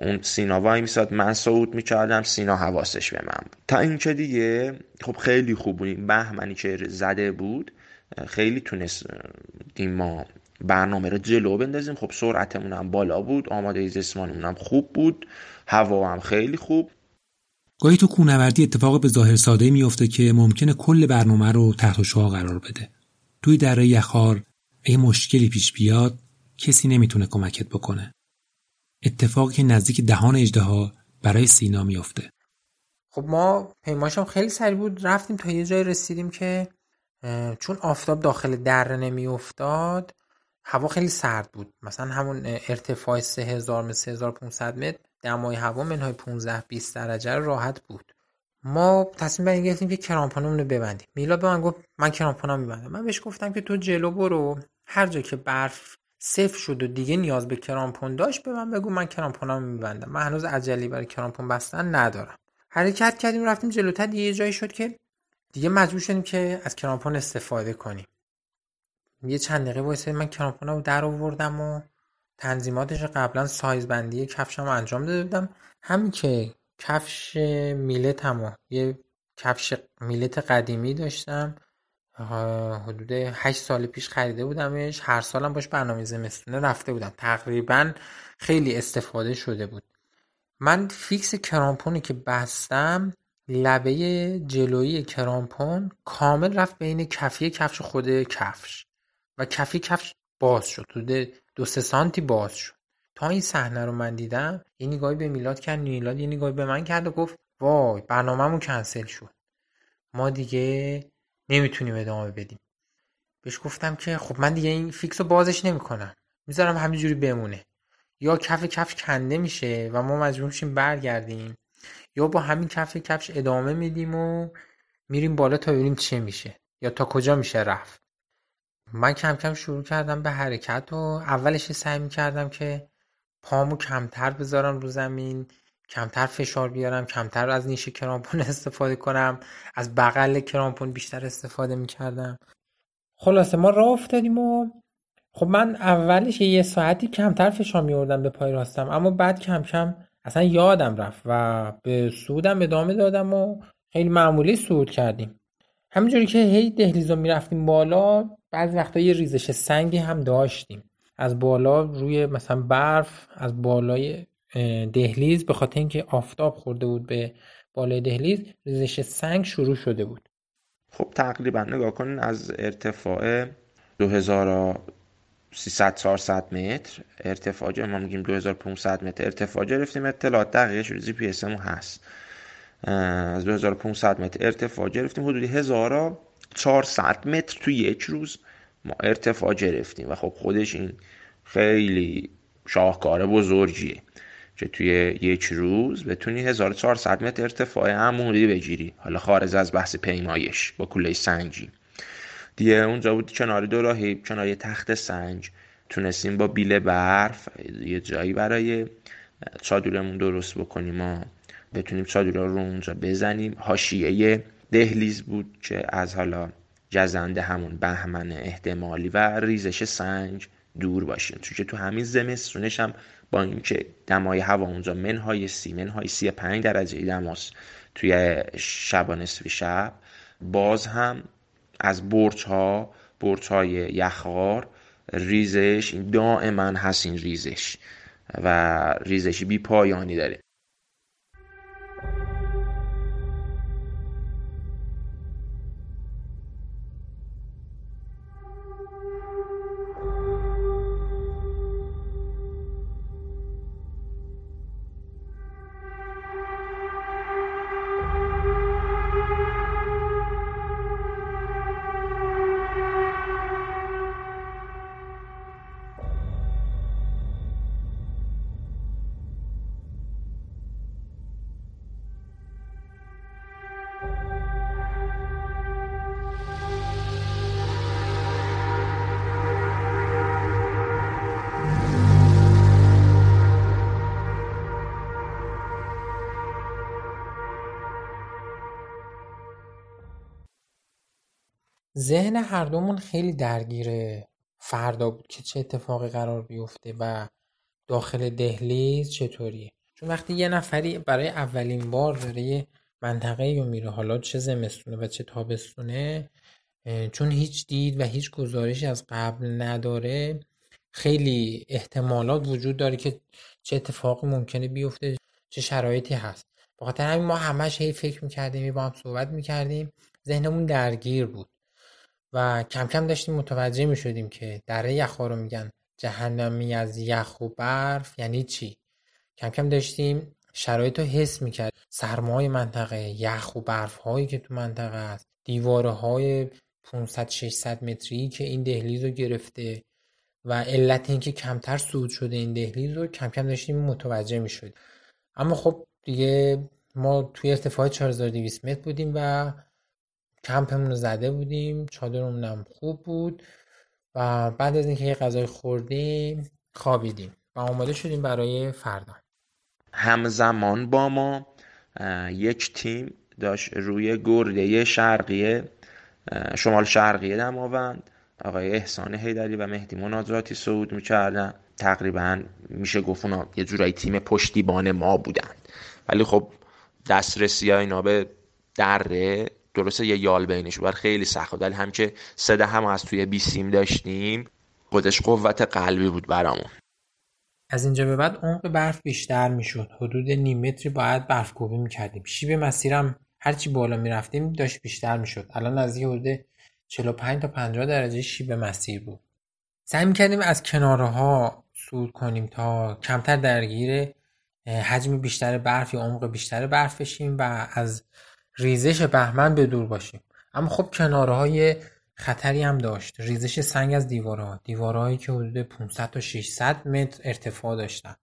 اون سینا وای میساد من صعود می‌کردم. سینا حواسش به من بود. تا اینکه دیگه خب خیلی خوب بودیم. بهمنی که زده بود خیلی تونست ما برنامه رو جلو بندازیم. خب سرعتمون هم بالا بود. آماده جسمانمون هم خوب بود. هوا هم خیلی خوب. گاهی تو کوهنوردی اتفاق به ظاهر ساده میفته که ممکنه کل برنامه رو تحت شعا قرار بده. توی دره یخار اگه مشکلی پیش بیاد کسی نمی‌تونه کمکت بکنه. اتفاقی که نزدیک دهان اجده برای سینا میفته خب ما پیماشم خیلی سریع بود. رفتیم تا یه جای رسیدیم که چون آفتاب داخل دره نمیافتاد هوا خیلی سرد بود. مثلا همون ارتفاع 3000 به 3500 متر دمای هوا منهای 15 20 درجه راحت بود. ما تصمیم بر گرفتیم که کرامپانمون رو ببندیم. میلاد به من گفت من کرامپانم میبندم. من بهش گفتم که تو جلو برو. هر جا که برف صفر شد و دیگه نیاز به کرامپون داشت به من بگو من کرامپونم میبندم. من هنوز عجلی برای کرامپون بستن ندارم. حرکت کردیم رفتیم جلوتر. یه جایی شد که دیگه مجبور شدیم که از کرامپون استفاده کنیم. یه چند دقیقه وایسه من کرامپونم رو در آوردم و تنظیماتش قبلا سایز بندی کفشم رو انجام داده بودم. همین که کفش میلتم یه کفش میلت قدیمی داشتم. حدود 8 سال پیش خریده بودمش. هر سالم باش برنامه زمستونه رفته بودم. تقریبا خیلی استفاده شده بود. من فیکس کرامپونی که بستم لبه جلویی کرامپون کامل رفت بین کفی کفش خود کفش. و کفی کفش باز شد. حدود دو سه سانتی باز شد. تا این صحنه رو من دیدم یه نگاهی به میلاد کرد میلاد یه نگاهی به من کرد و گفت وای برنامهمون کنسل شد. ما دیگه نمی‌تونیم ادامه بدیم. بهش گفتم که خب من دیگه این فیکس رو بازش نمی‌کنم. می‌ذارم همینجوری بمونه. یا کف کفش کنده میشه و ما مجبور میشیم برگردیم یا با همین کف کفش ادامه میدیم و میریم بالا تا ببینیم چه میشه. یا تا کجا میشه رفت. من کم کم شروع کردم به حرکت و اولش سعی می‌کردم که پامو کمتر بذارم رو زمین کمتر فشار بیارم کمتر از نیش کرامپون استفاده کنم از بغل کرامپون بیشتر استفاده می‌کردم. خلاصه ما راه افتادیم و خب من اولش یه ساعتی کمتر فشار میوردم به پای راستم اما بعد کم کم اصلا یادم رفت و به سودم ادامه دادم و خیلی معمولی سود کردیم. همینجوری که هی دهلیزا می‌رفتیم بالا بعضی وقتا یه ریزش سنگی هم داشتیم. از بالا روی مثلا برف از بالای دهلیز به خاطر اینکه آفتاب خورده بود به بالای دهلیز ریزش سنگ شروع شده بود. خب تقریبا نگاه کنین از ارتفاع 2300 400 متر ارتفاع ما میگیم 2500 متر ارتفاع گرفتیم اطلاعات دقیقش روزی پی اس هست. از 2500 متر ارتفاع گرفتیم. حدودی 1400 متر تو یک روز ما ارتفاع گرفتیم. و خب خودش این خیلی شاهکار بزرگیه که توی یک روز بتونی 1400 متر ارتفاع عمودی بگیری. حالا خارج از بحث پیمایش با کوله سنجی. دیگه اونجا بود کنار دو راهی کنار تخت سنج. تونستیم با بیل برف یه جایی برای چادرمون درست بکنیم. ما بتونیم چادر رو اونجا بزنیم. حاشیه دهلیز بود که از حالا جزنده همون بهمن احتمالی و ریزش سنج دور باشیم چون که تو همین زمستونش هم با اینکه دمای هوا اونجا منهای سی منهای سی پنج درجه دماست توی شب و نصف شب باز هم از برج ها برج های یخوار ریزش دائما هست این ریزش و ریزشی بی پایانی داره. دومون خیلی درگیره فردا بود که چه اتفاقی قرار بیفته و داخل دهلیز چطوریه. چون وقتی یه نفری برای اولین بار داره یه منطقه رو میره حالا چه زمستونه و چه تابستونه چون هیچ دید و هیچ گزارشی از قبل نداره خیلی احتمالات وجود داره که چه اتفاقی ممکنه بیفته چه شرایطی هست. بخاطر همین ما همش هی فکر می‌کردیم با هم صحبت می‌کردیم ذهنمون درگیر بود. و کم کم داشتیم متوجه می شدیم که دره یخا رو میگن جهنمی از یخ و برف یعنی چی. کم کم داشتیم شرایط رو حس می‌کرد سرمای منطقه یخ و برف هایی که تو منطقه است دیواره های 500 600 متری که این دهلیز رو گرفته و علت اینکه کمتر سود شده این دهلیز رو کم کم داشتیم متوجه می شدیم اما خب دیگه ما توی ارتفاع 4200 متر بودیم و کمپمون رو زده بودیم چادرمون هم خوب بود و بعد از اینکه یه غذای خوردیم خوابیدیم و آماده شدیم برای فردا. همزمان با ما یک تیم داشت روی گرده شرقیه شمال شرقیه دماوند. آقای احسان هیدری و مهدی مناظراتی صعود می‌کردن. تقریبا میشه گفت اونا یه جورایی تیم پشتیبان ما بودن. ولی خب دسترسی ها اینا به دره درسته یه یال بینش بود خیلی سخت ولی هم که سده هم از توی بیسیم داشتیم خودش قوت قلبی بود برامون. از اینجا به بعد عمق برف بیشتر می‌شد. حدود نیم متری باید برف کوبی می‌کردیم. شیب مسیرم هرچی بالا می‌رفتیم داشت بیشتر می‌شد. الان از یه حدود 45 تا 50 درجه شیب مسیر بود. سعی می‌کردیم از کناره ها سود کنیم تا کمتر درگیر حجم بیشتر برف یا عمق بیشتر برف بشیم و از ریزش بهمن به دور باشیم. اما خب کنارهای خطری هم داشت. ریزش سنگ از دیوارها. دیوارهایی که حدود 500 تا 600 متر ارتفاع داشتن.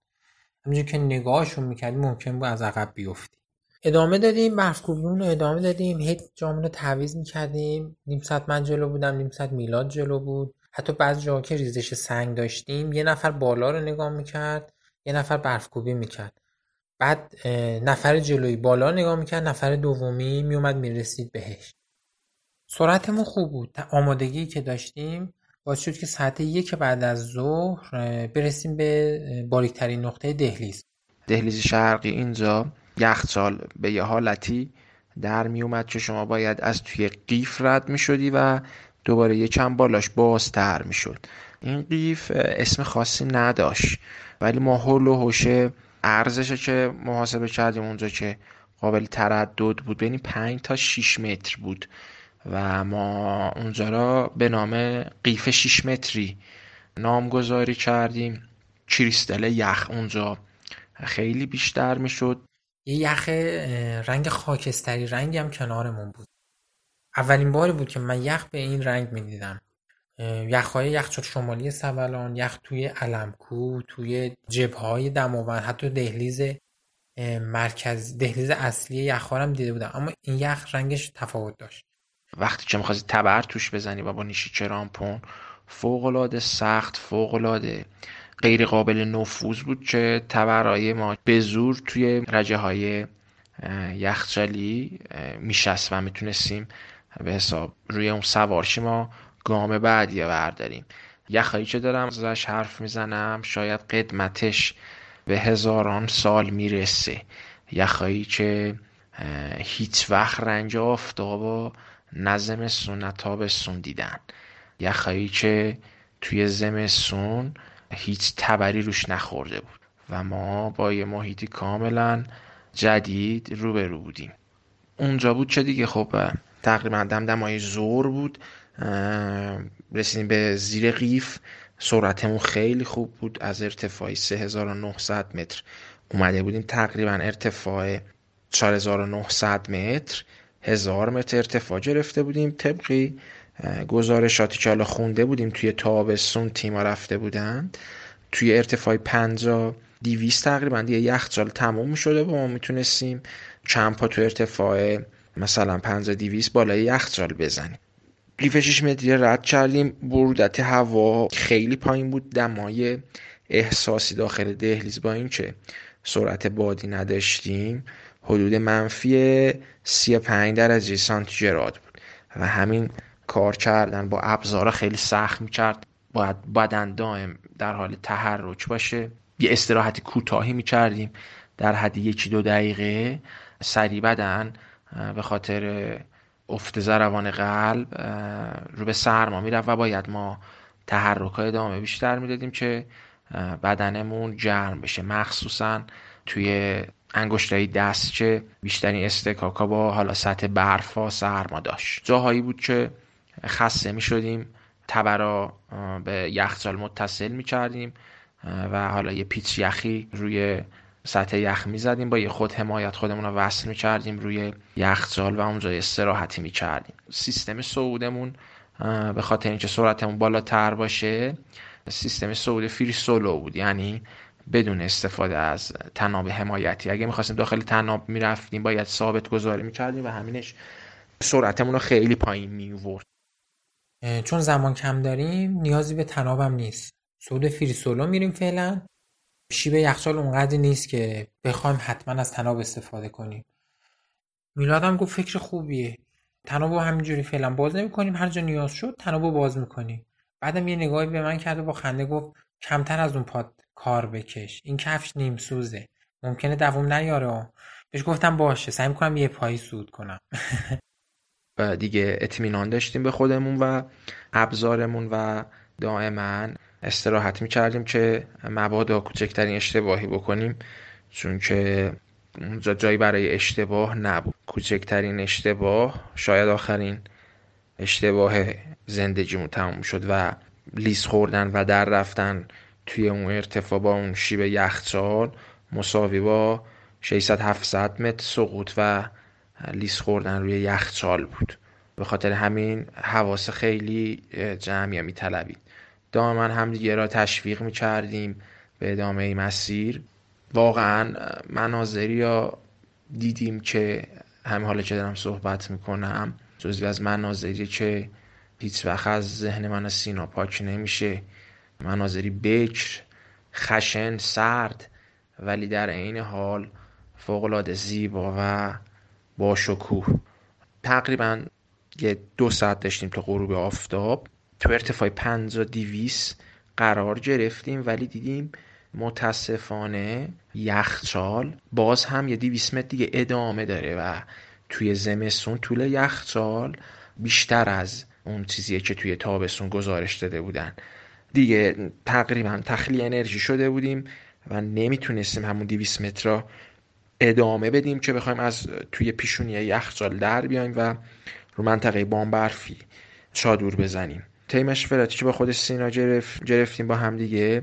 همینجور که نگاهشون می‌کردیم ممکن بود از عقب بیفتیم. ادامه دادیم برفکوبیمون رو ادامه دادیم. هیچ جامون رو تعویض می‌کردیم. نیم ساعت من جلو بودم نیم ساعت میلاد جلو بود. حتی بعضی جاها که ریزش سنگ داشتیم یه نفر بالا رو نگاه می‌کرد یه نفر برفکوبی می‌کرد. بعد نفر جلوی بالا نگاه می‌کرد نفر دومی میومد می‌رسید بهش. سرعتمون خوب بود. آمادگی که داشتیم باعث شد که ساعت یک بعد از ظهر برسیم به باریکترین نقطه دهلیز. دهلیز شرقی اینجا یخچال به یه حالتی در میومد که شما باید از توی قیف رد می‌شدی و دوباره یه چند بالاش بازتر می‌شد. این قیف اسم خاصی نداشت. ولی ما هول و هوشه ارزش که محاسبه کردیم اونجا که قابل تردد بود. بین 5 تا 6 متر بود و ما اونجا را به نام قیف 6 متری نامگذاری کردیم. کریستل یخ اونجا خیلی بیشتر می‌شد. یه یخ رنگ خاکستری رنگی هم کنارمون بود. اولین باری بود که من یخ به این رنگ می‌دیدم. یخهای یخچال شمالی سبلان یخ توی علمکو توی جبههای دماوند حتی دهلیز مرکز دهلیز اصلی یخها هم دیده بودم. اما این یخ رنگش تفاوت داشت. وقتی که می‌خواستی تبر توش بزنی و با نیشی کرامپون فوق سخت فوق غیر قابل نفوذ بود که تبرهای ما به زور توی رجه های یخچالی میشست و می‌تونستیم به حساب روی اون سوارشی ما گام بعدی برداریم یخهایی که دارم ازش حرف می‌زنم. شاید قدمتش به هزاران سال می‌رسه. یخهایی که هیچ وقت رنج آفتاب نه زمستون نه تابستون دیدن. یخهایی که توی زمستون هیچ تبری روش نخورده بود و ما با یه محیطی کاملا جدید روبرو بودیم. اونجا بود چه دیگه؟ خب تقریبا دمدمای زور بود. رسیدیم به زیر قیف. سرعتمون خیلی خوب بود. از ارتفاع 3900 متر اومده بودیم. تقریبا ارتفاع 4900 متر هزار متر ارتفاع گرفته بودیم. طبقی گزارشاتی که حالا خونده بودیم توی تابستون تیما رفته بودن توی ارتفاع 50 دیویست تقریبا دیگه یخچال تموم شده و ما می‌تونستیم چند پا تو ارتفاع مثلا 50 دیویست بالای یخچال بزنیم. قیف 6 متری رد کردیم. برودت هوا. خیلی پایین بود. دمای احساسی داخل دهلیز با اینکه سرعت بادی نداشتیم. حدود منفی 35 درجه سانتیگراد بود. و همین کار کردن با ابزارا خیلی سخت می‌کرد. باید بدن دائم در حال تحرک باشه. یه استراحت کوتاهی می‌کردیم. در حد یکی دو دقیقه سری بدن. به خاطر افت زروان قلب رو به سرما می‌رفت و باید ما تحرک های ادامه بیشتر می‌دادیم که بدنمون جرم بشه. مخصوصا توی انگشتای دست که بیشترین استکاکا با حالا سطح برفا سرما داشت. جاهایی بود که خسته می شدیم تبرا به یخچال متصل می کردیم و حالا یه پیچ یخی روی سطح یخ می زدیم با یه خود حمایت خودمون رو وصل می کردیم روی یخچال و اونجا استراحتی می کردیم سیستم صعودمون به خاطر اینکه سرعتمون بالاتر باشه سیستم صعود فری سولو بود. یعنی بدون استفاده از تناب حمایتی. اگه می‌خواستیم داخل تناب می‌رفتیم باید ثابت گذاری می‌کردیم و همینش سرعتمون رو خیلی پایین میورد. چون زمان کم داریم نیازی به تنابم نیست. سود فری سولو میریم فعلا. شیب یخچال اونقدر نیست که بخوایم حتما از تناب استفاده کنیم. میلاد هم گفت فکر خوبیه. تناب همینجوری فعلا باز نمی‌کنیم. هر جا نیاز شد تناب باز می‌کنیم. بعدم یه نگاهی به من کرد و با خنده گفت کمتر از اون پاد کار بکش. این کفش نیم سوزه. ممکنه دووم نیاره. بهش گفتم باشه. سعی می‌کنم یه پایی سود کنم. و دیگه اطمینان داشتیم به خودمون و ابزارمون و دائما استراحت می‌کردیم که مبادا کوچکترین اشتباهی بکنیم چون که اونجا جایی برای اشتباه نبود. کوچکترین اشتباه شاید آخرین اشتباه زندگیمون تموم شد و لیز خوردن و در رفتن توی اون ارتفاع با اون شیب یخچال مساوی با 600 700 متر سقوط و لیس خوردن روی یخچال بود. به خاطر همین حواس خیلی جمعی میطلبید. دائما همدیگه را تشویق می‌کردیم به ادامه مسیر. واقعا مناظری یا دیدیم که همین حالا که دارم صحبت می‌کنم جزوی از مناظری که هیچ وقت از ذهن من سینا پاک نمیشه. مناظری بکر خشن سرد ولی در عین حال فوقالعاده زیبا و با شکوه تقریبا یه دو ساعت داشتیم تا غروب آفتاب. تو ارتفاع 50 دیویس قرار گرفتیم ولی دیدیم متاسفانه یخچال باز هم یه دیویس متر دیگه ادامه داره و توی زمستون طول یخچال بیشتر از اون چیزیه که توی تابستون گزارش داده بودن. دیگه تقریبا تخلیه انرژی شده بودیم و نمی‌تونستیم همون دیویس متر را ادامه بدیم که بخوایم از توی پیشونی یخچال در بیایم و رو منطقه بام برفی چادور بزنیم. طی مشورتی که با خود سینا گرف... گرفتیم با هم دیگه.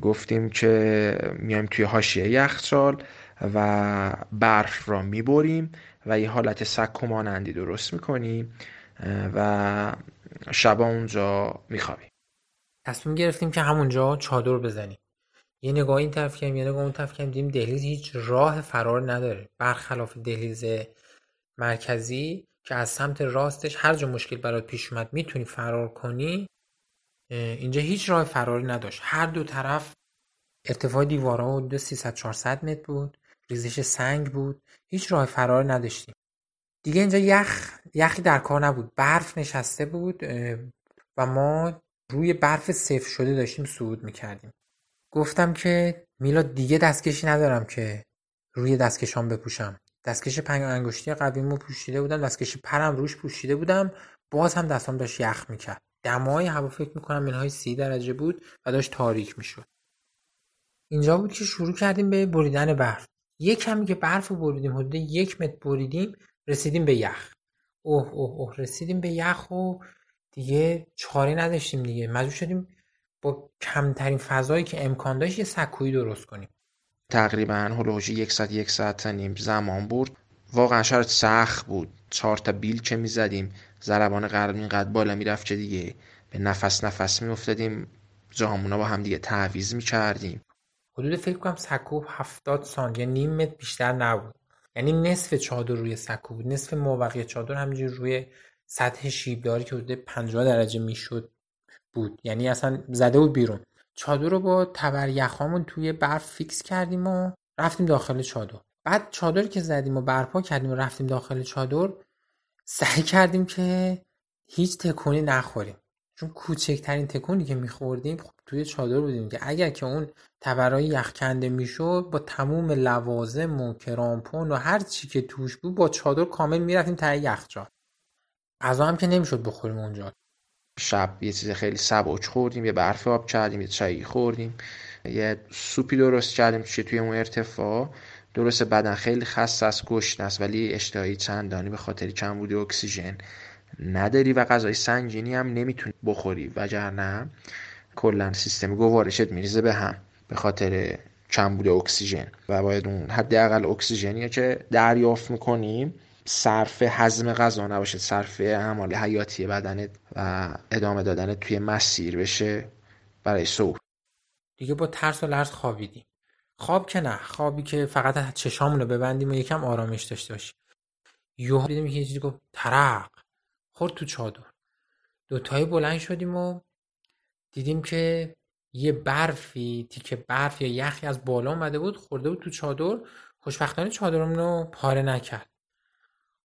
گفتیم که میایم توی حاشیه یخچال و برف را می‌بریم و یه حالت سکو مانندی درست می‌کنیم و شبا اونجا میخوابیم. تصمیم گرفتیم که همونجا چادر بزنیم. یه نگاه این طرف کردیم یه نگاه اون طرف کردیم دهلیز هیچ راه فرار نداره. برخلاف دهلیز مرکزی که از سمت راستش هر جا مشکل برات پیش اومد می‌تونی فرار کنی اینجا هیچ راه فراری نداشت. هر دو طرف ارتفاع دیوارها حدود 300 400 متر بود ریزش سنگ بود هیچ راه فراری نداشتیم. دیگه اینجا یخ یخی در کار نبود. برف نشسته بود و ما روی برف صفر شده داشتیم صعود می‌کردیم. گفتم که میلاد دیگه دستکشی ندارم که روی دستکشام بپوشم. دستکش پنج انگشتی قویمو پوشیده بودم دستکش پرم روش پوشیده بودم. باز هم دستام داشت یخ می‌کرد. دمای هوا فکر می‌کنم منهای سی درجه بود و داشت تاریک می‌شد. اینجا بود که شروع کردیم به بریدن برف. یک کمی که برف رو بریدیم حدود یک متر بریدیم رسیدیم به یخ. اوه اوه اوه رسیدیم به یخ و دیگه چاره نداشتیم دیگه. مجبور شدیم با کمترین فضایی که امکان داشت یه سکویی درست کنیم. تقریبا هلوژ یک ساعت یک ساعت نیم زمان برد واقعا شرط سخت بود. چهار تا بیل که می‌زدیم ضربان قلب اینقدر بالا می‌رفت که دیگه به نفس نفس میافتادیم. جامونا با هم دیگه تعویز می‌کردیم. حدود فکر کنم سکو هفتاد سانتی نیم متر بیشتر نبود. یعنی نصف چادر روی سکو بود. نصف موقعی چادر همینجور روی سطح شیبداری که حدود 50 درجه می‌شد بود. یعنی اصلا زده بود بیرون. چادر رو با تبر یخامون توی برف فیکس کردیم و رفتیم داخل چادر. بعد چادر که زدیم و برپا کردیم و رفتیم داخل چادر سعی کردیم که هیچ تکونی نخوریم. چون کوچکترین تکونی که میخوردیم خب توی چادر بودیم که اگر که اون تبرای یخ کنده می‌شد با تموم لوازم و کرامپون و هر چی که توش بود با چادر کامل می‌رفتیم تا یخچال. غذا هم که نمی‌شد بخوریم اونجا. شب یه چیز خیلی سبک خوردیم یه برف آب کردیم یه چایی خوردیم یه سوپی درست کردیم که توی اون ارتفاع. درست بدن خیلی خسته است گشت است ولی اشتهایی چندانی به خاطر کمبود اکسیژن نداری و غذای سنگینی هم نمی‌تونی بخوری. وگرنه کلا سیستم گوارشت میریزه به هم به خاطر کمبود اکسیژن. و باید اون حداقل اکسیژنی که دریافت می‌کنیم. صرف هضم غذا نباشه صرف اعمال حیاتی بدنت و ادامه دادن توی مسیر بشه برای صبح. دیگه با ترس و لرز خوابیدیم. خواب که نه خوابی که فقط چشامونو ببندیم و یکم آرامش داشته باشیم. یهو دیدیم که چیزی گفت ترق خورد تو چادر. دوتایی بلند شدیم و دیدیم که یه برفی تیکه برف یا یخی از بالا اومده بود خورده بود تو چادر. خوشبختانه چادرمون رو پاره نکرد.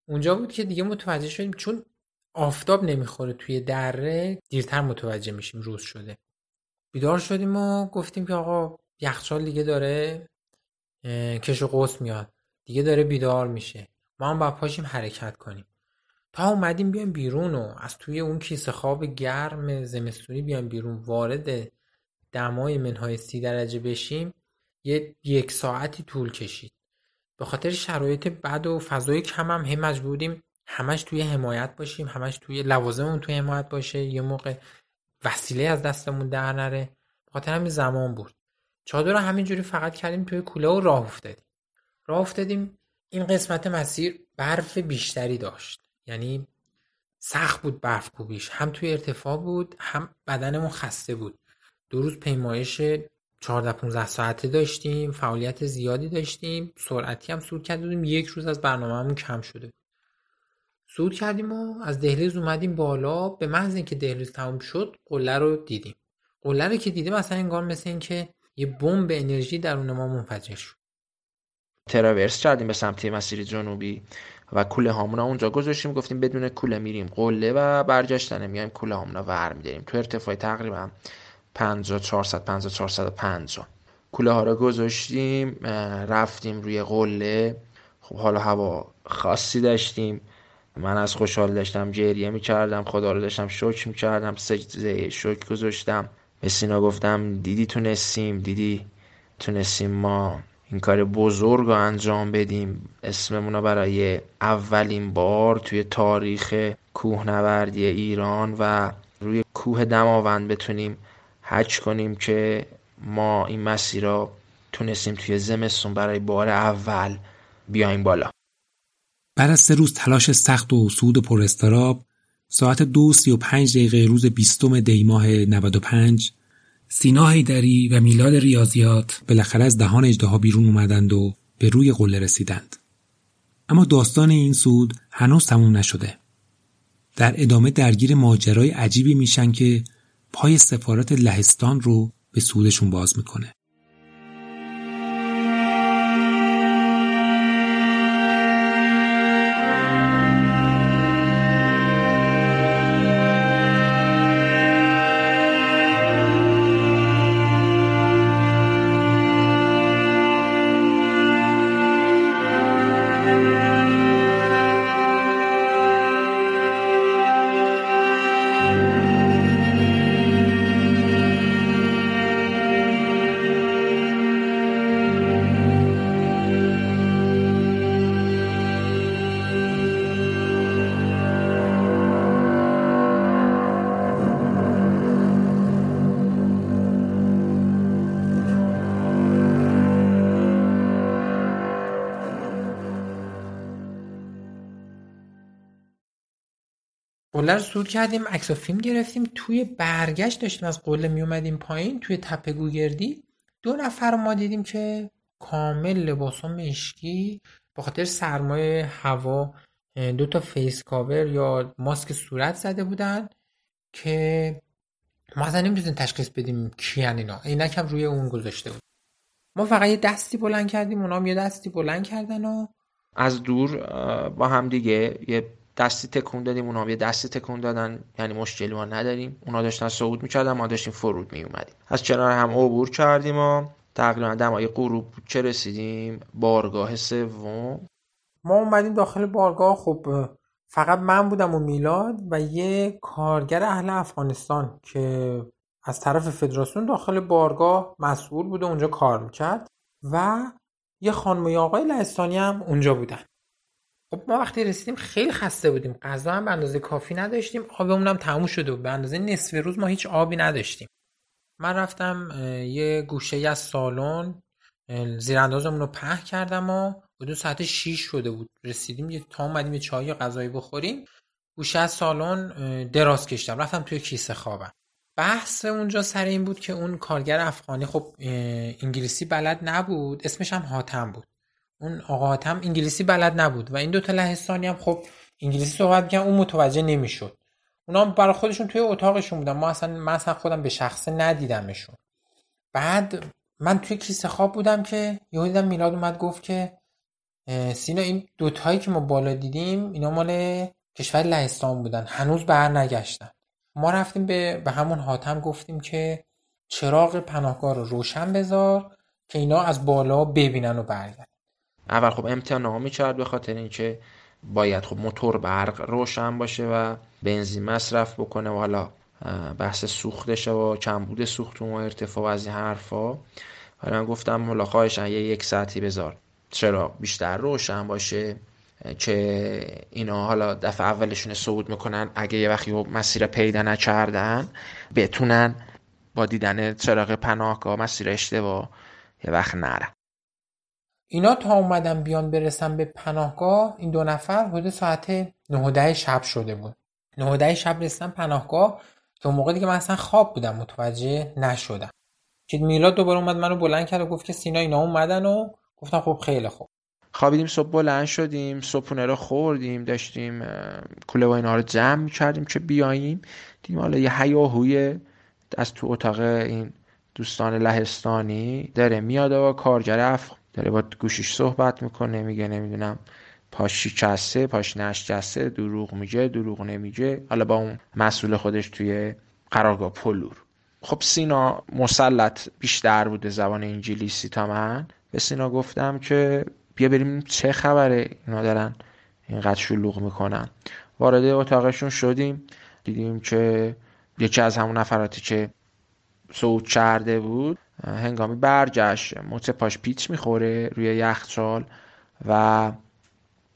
اونجا بود که دیگه متوجه شدیم چون آفتاب نمی‌خوره توی دره دیرتر متوجه میشیم روز شده. بیدار شدیم و گفتیم که آقا یخچال دیگه داره کش و قوس میاد. دیگه داره بیدار میشه. ما هم باید پاشیم حرکت کنیم. تا اومدیم بیایم بیرون و از توی اون کیسه خواب گرم زمستونی بیایم بیرون وارد دمای منهای سی درجه بشیم یه یک ساعتی طول کشید. به خاطر شرایط بد و فضای کم هم هم مجبوریم همش توی حمایت باشیم همش توی لوازممون توی حمایت باشه. یه موقع وسیله از دستمون در نره. به خاطر همین زمان بود چادر رو همینجوری فقط کردیم توی کوله و راه افتادیم. راه افتادیم این قسمت مسیر برف بیشتری داشت. یعنی سخت بود برف کوبیش. هم توی ارتفاع بود هم بدنمون خسته بود. دو روز پیمایش 14 15 ساعته داشتیم فعالیت زیادی داشتیم سرعتی هم سود کردیم یک روز از برنامهمون کم شده بود. سود کردیم و از دهلیز اومدیم بالا به محض اینکه دهلیز تموم شد قله رو دیدیم. قله رو که دیدیم اصلا انگار مثل اینکه یه بمب انرژی درون ما منفجر شد. تراورس کردیم به سمت مسیر جنوبی و کوله هامون اونجا گذاشتیم گفتیم بدون کوله میریم قله و برگشتن میایم کوله هامون ور میداریم. تو ارتفاع تقریبا 50 400 50 450 کوله ها رو گذاشتیم رفتیم روی قله. خب حالا هوا خاصی داشتیم. من از خوشحال داشتم گریه می‌کردم خدا رو داشتم شکر می‌کردم سجده شکر گذاشتم. به سینا گفتم دیدی تونستیم دیدی تونستیم ما این کار بزرگ رو انجام بدیم. اسممون رو برای اولین بار توی تاریخ کوهنوردی ایران و روی کوه دماوند بتونیم حج کنیم که ما این مسیر را تونستیم توی زمستون برای بار اول بیایم بالا بعد از سه روز تلاش سخت و سود پر استراب ساعت دو سی و پنج دقیقه روز بیستم دیماه 95 سینا هیدری و میلاد ریاضیات بالاخره از دهان اجدها بیرون اومدند و به روی قله رسیدند. اما داستان این سود هنوز تموم نشده. در ادامه درگیر ماجرای عجیبی میشن که پای سفارت لهستان رو به سودشون باز می‌کنه. قله رو صعود کردیم عکس و فیلم گرفتیم. توی برگشت داشتیم از قله می اومدیم پایین توی تپه گوگردی. دو نفر ما دیدیم که کامل لباس مشکی. به خاطر سرمای هوا دو تا face cover یا ماسک صورت زده بودن که ما اصلا نمی‌تونیم تشخیص بدیم کیان اینا. عینک هم روی اون گذاشته بود. ما فقط یه دستی بلند کردیم اونا هم یه دستی بلند کردن و از دور با هم دیگه یه دستی تکون دادیم اونا یه دستی تکون دادن. یعنی مشکلی ما نداریم. اونا داشتن صعود می‌کردن ما داشتیم فرود میومدیم از کنار هم عبور کردیم و تقریبا دمای غروب چه رسیدیم؟ بارگاه سوم. ما اومدیم داخل بارگاه. خب فقط من بودم و میلاد و یه کارگر اهل افغانستان که از طرف فدراسیون داخل بارگاه مسئول بوده اونجا کار می‌کرد و یه خانم آقای لهستانی هم اونجا بودن. خب ما وقتی رسیدیم خیلی خسته بودیم. غذا هم به اندازه کافی نداشتیم. آبمون هم تموم شده بود. به اندازه نصف روز ما هیچ آبی نداشتیم. من رفتم یه گوشه از سالن زیراندازمون رو په کردم و حدود ساعت 6 شده بود. رسیدیم یه تا اومدیم یه چای غذایی بخوریم. گوشه از سالن دراز کشیدم رفتم توی کیسه خوابم. بحث اونجا سر این بود که اون کارگر افغانی خب انگلیسی بلد نبود. اسمش هم حاتم بود. اون آقا حاتم انگلیسی بلد نبود و این دو تا لهستانی هم خب انگلیسی صحبت می‌کنن اون متوجه نمی‌شد. اونا برای خودشون توی اتاقشون بودن. ما اصلا من اصلا خودم به شخصه ندیدمشون. بعد من توی کیسه خواب بودم که یه دیدم میلاد اومد گفت که سینا این دوتایی که ما بالا دیدیم اینا مال کشور لهستان بودن. هنوز بر نگشتن. ما رفتیم به, به همون حاتم گفتیم که چراغ پناهگاه رو روشن بذار که اینا از بالا ببینن و برگردن. اول خب امتحان می‌کرد به خاطر اینکه باید خب موتور برق روشن باشه و بنزین مصرف بکنه و حالا بحث سوختشه و کمبود سوخت و ارتفاع و از این حرفا. حالا گفتم حالا خواهش یه یک ساعتی بذار. چرا؟ بیشتر روشن باشه که اینا حالا دفعه اولشون صعود می‌کنن. اگه یه وقتی مسیر پیدا نکردن بتونن با دیدن چراغ پناهگاه مسیر اشتباه یه وقت نرن. اینا تا اومدن بیان برسن به پناهگاه این دو نفر حدود ساعت 9 شب شده بود. 9 شب رسیدن پناهگاه که اون موقع دیگه من اصلا خواب بودم متوجه نشدم. که میلاد دوباره اومد منو بلند کرد و گفت که سینا اینا اومدن و گفتم خب خیلی خوب. خوابیدیم صبح بلند شدیم صبحونه رو خوردیم داشتیم کوله و اینا رو جمع کردیم که بیاییم. دیدیم حالا یه هیاهوی از تو اتاق این دوستان لهستانی داره میاد و کارگر افغان داره با گوشیش صحبت می‌کنه میگه نمی‌دونم پاش شکسته پاش نشکسته دروغ میگه دروغ نمیگه. حالا با اون مسئول خودش توی قرارگاه پلور. خب سینا مسلط بیشتر بوده زبان انگلیسی تا من. به سینا گفتم که بیا بریم چه خبره؟ اینا دارن اینقدر شلوغ می‌کنن. وارد اتاقشون شدیم. دیدیم که یکی از همون نفراتی که صعود کرده بود هنگامی برگشت مچ پاش پیچ می‌خوره روی یخچال و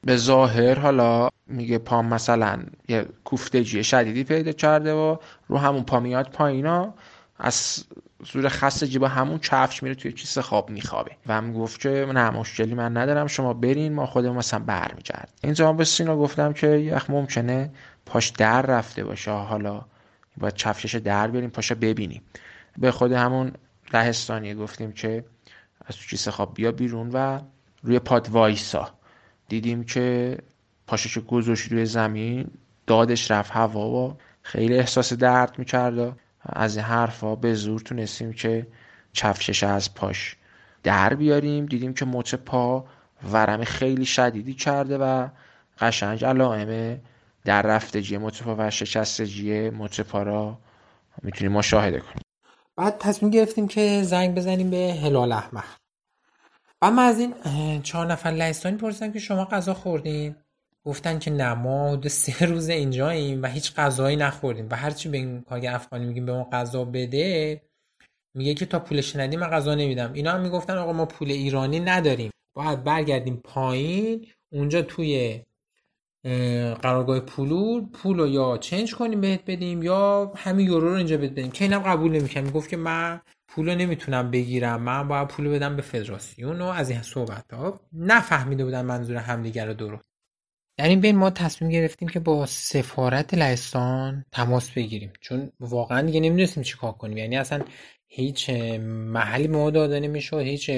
به ظاهر حالا میگه پام مثلا یه کوفتگی شدیدی پیدا کرده و رو همون پا میاد پایینا از زور خسته جیبا همون کفش میره توی کیسه خواب میخوابه. و هم گفت که نه مشکلی من ندارم شما برین ما خودمون مثلا برمیگرد اینجا به سینا گفتم که یخ ممکنه پاش در رفته باشه حالا باید کفشش در بریم پاشا ببینیم. به خود همون لهستانی گفتیم که از تو کیسه خواب بیا بیرون و روی پاد وایسا. دیدیم که پاشش گذاشت روی زمین دادش رفت هوا و خیلی احساس درد می‌کرد از این حرفا به زور تونستیم که چفشش از پاش در بیاریم. دیدیم که مچ پا ورم خیلی شدیدی کرده و قشنگ علائم در رفتگی مچ پا و شکستگی مچ پا را می‌تونیم مشاهده کنیم. بعد تصمیم گرفتیم که زنگ بزنیم به هلال احمر اما از این چهار نفر لهستانی پرسیدم که شما غذا خوردین؟ گفتن که نه ما سه روز اینجاییم و هیچ غذایی نخوردیم و هرچی به این کارگر افغانی میگیم به ما غذا بده میگه که تا پولش ندیم من غذا نمیدم. اینا هم می‌گفتن آقا ما پول ایرانی نداریم. باید برگردیم پایین اونجا توی قرارگاه پولور پول رو یا چنج کنیم بهت بدیم یا همین یورو رو اینجا بهت بدیم. که اینم قبول نمی‌کنه می‌گفت که من پول نمی‌تونم بگیرم. من باید پول بدم به فدراسیون و از این صحبت ها نفهمیده بودن منظور همدیگر رو درست. در این بین ما تصمیم گرفتیم که با سفارت لهستان تماس بگیریم. چون واقعا دیگه نمی‌دونستیم چیکار کنیم. یعنی اصلا هیچ محلی به ما داده نمی‌شد هیچ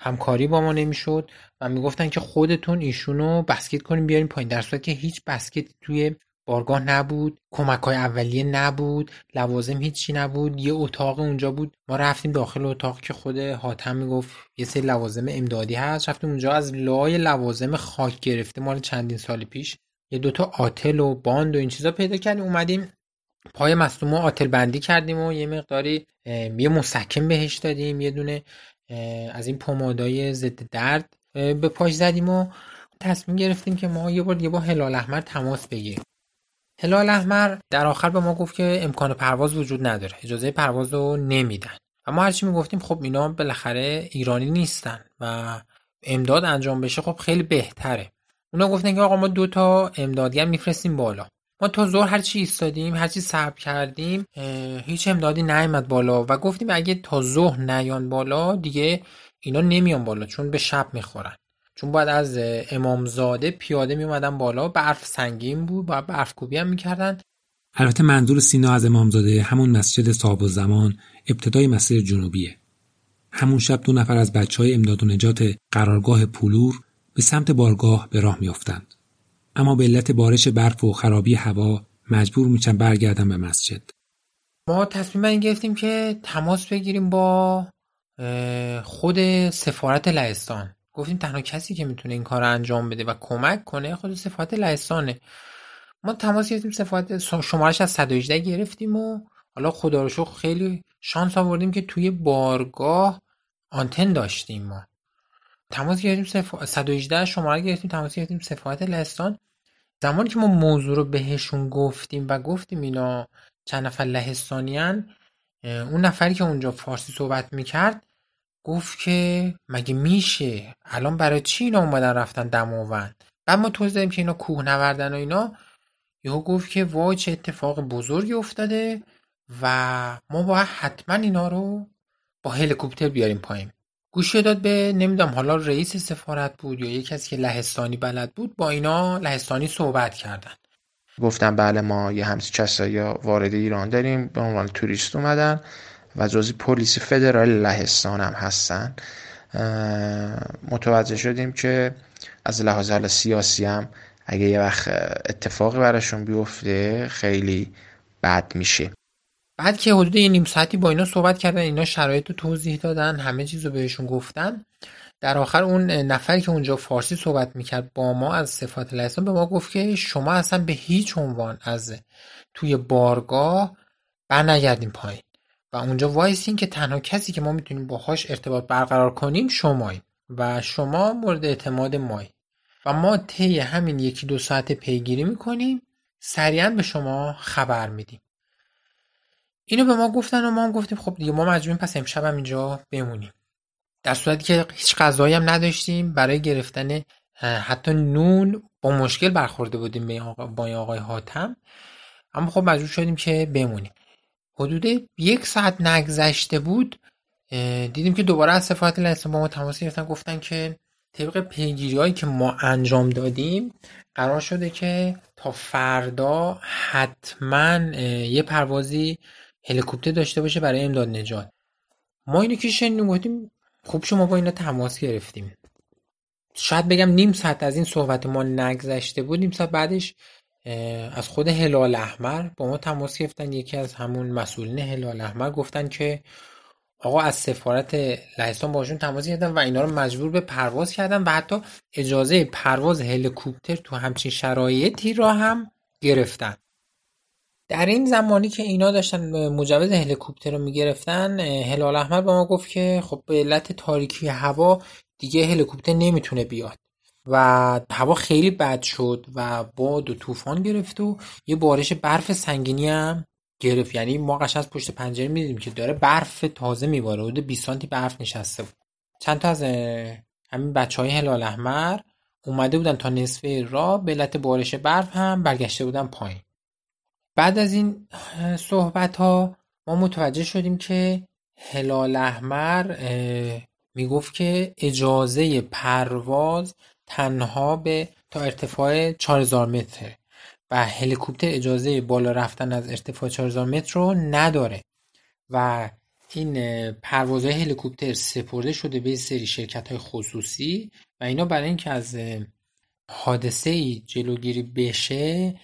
همکاری با ما نمی‌شد و می‌گفتن که خودتون ایشونو بسکت کنیم بیاریم پایین. در صورتی که هیچ بسکت توی بارگاه نبود کمک های اولیه نبود لوازم هیچی نبود یه اتاق اونجا بود. ما رفتیم داخل اتاق که خود حاتم می‌گفت یه سری لوازم امدادی هست. رفتیم اونجا از لای لوازم خاک گرفته مال چندین سال پیش. یه دوتا آتل و باند و این چیزا پیدا کردیم. اومدیم پای مصدوم آتل بندی کردیم و یه مقداری یه مسکن بهش دادیم یه دونه از این پمادای ضد درد به پاش زدیم و تصمیم گرفتیم که ما یه بار یه با هلال احمر تماس بگیریم. هلال احمر در آخر به ما گفت که امکان پرواز وجود نداره اجازه پرواز رو نمیدن. و ما هرچی می‌گفتیم خب اینا بالاخره ایرانی نیستن و امداد انجام بشه خب خیلی بهتره. اونا گفتن که آقا ما دو تا امدادگر میفرستیم بالا. ما تا زور هرچی ایستادیم هرچی صبر کردیم هیچ امدادی نیامد بالا و گفتیم اگه تا ظهر نیان بالا دیگه اینا نمیان بالا چون به شب می‌خورن. چون باید از امامزاده پیاده می اومدن بالا برف سنگین بود باید برف کوبی هم می‌کردن. البته منظور سینا از امامزاده همون مسجد صاحب زمان ابتدای مسیر جنوبیه. همون شب دو نفر از بچه های امداد و نجات قرارگاه پولور به سمت بارگاه به راه میافتند. اما به علت بارش برف و خرابی هوا مجبور میشن برگردن به مسجد. ما تصمیم این گرفتیم که تماس بگیریم با خود سفارت لهستان. گفتیم تنها کسی که می‌تونه این کار انجام بده و کمک کنه خود سفارت لهستانه. ما تماس گرفتیم سفارت شمارش از 118 گرفتیم و حالا خدا رو خیلی شانس آوردیم که توی بارگاه آنتن داشتیم ما. تماس گرفتیم سف... 118 شماره گرفتیم تماس گرفتیم سفارت لهستان. زمانی که ما موضوع رو بهشون گفتیم و گفتیم اینا چند نفر لهستانیان اون نفری که اونجا فارسی صحبت می‌کرد گفت که مگه میشه؟ الان برای چی اینا اومدن رفتن دماوند بعد ما توضیح دادیم که اینا کوه نوردن و اینا. یهو گفت که وای چه اتفاق بزرگی افتاده و ما باید حتما اینا رو با هلیکوپتر بیاریم پایین. گوش داد به نمی‌دونم حالا رئیس سفارت بود یا یه کسی که لهستانی بلد بود با اینا لهستانی صحبت کردن. گفتم بله ما یه همسی کسایی وارد ایران داریم به عنوان توریست اومدن و جزی پلیس فدرال لهستان هم هستن. متوجه شدیم که از لحاظ سیاسی هم اگه یه وقت اتفاقی براشون بیفته خیلی بد میشه. بعد که حدود یه نیم ساعتی با اینا صحبت کردن اینا شرایط رو توضیح دادن همه چیز رو بهشون گفتن. در آخر اون نفری که اونجا فارسی صحبت می‌کرد با ما از صفات لحظان به ما گفت که شما اصلا به هیچ عنوان از توی بارگاه برنگردیم پایین. و اونجا وایسین که تنها کسی که ما می‌تونیم باهاش ارتباط برقرار کنیم شماییم و شما مورد اعتماد مایی. و ما طی همین یکی دو ساعت پیگیری می‌کنیم سریعا به شما خبر میدیم. اینو به ما گفتن و ما هم گفتیم خب دیگه ما مجبوریم پس امشب هم اینجا بمونیم. در صورتی که هیچ غذایی هم نداشتیم برای گرفتن حتی نون با مشکل برخورده بودیم با آقای حاتم. اما خب مجبور شدیم که بمونیم. حدود یک ساعت نگذشته بود دیدیم که دوباره از سفارت لهستان با ما تماس گرفتن گفتن که طبق پیگیری هایی که ما انجام دادیم قرار شده که تا فردا حتما یه پروازی هلیکوپتر داشته باشه برای امداد نجات. ما اینو که شنیدیم گفتیم خوب شما با اینا تماس گرفتیم. شاید بگم نیم ساعت از این صحبت ما نگذشته بود نیم ساعت بعدش از خود هلال احمر با ما تماس گرفتن. یکی از همون مسئولین هلال احمر گفتن که آقا از سفارت لهستان باشون تماس گرفتن و اینا رو مجبور به پرواز کردن و حتی اجازه پرواز هلیکوپتر تو همچین شرایطی را هم گرفتن. در این زمانی که اینا داشتن مجوز هلیکوپتر رو می‌گرفتن هلال احمر به ما گفت که خب به علت تاریکی هوا دیگه هلیکوپتر نمی‌تونه بیاد. و هوا خیلی بد شد و باد و طوفان گرفت و یه بارش برف سنگینی هم گرفت. یعنی ما قش از پشت پنجره می‌دیدیم که داره برف تازه میباره حدود 20 سانتی برف نشسته بود. چند تا از همین بچه های هلال احمر اومده بودن تا نصفه راه به علت بارش برف هم برگشته بودن پایین. بعد از این صحبت ها ما متوجه شدیم که هلال احمر می‌گفت که اجازه پرواز تنها به تا ارتفاع 4000 متر و هلیکوپتر اجازه بالا رفتن از ارتفاع 4000 متر رو نداره و این پروازهای هلیکوپتر سپرده شده به سری شرکت های خصوصی و اینا برای اینکه از حادثه جلوگیری بشه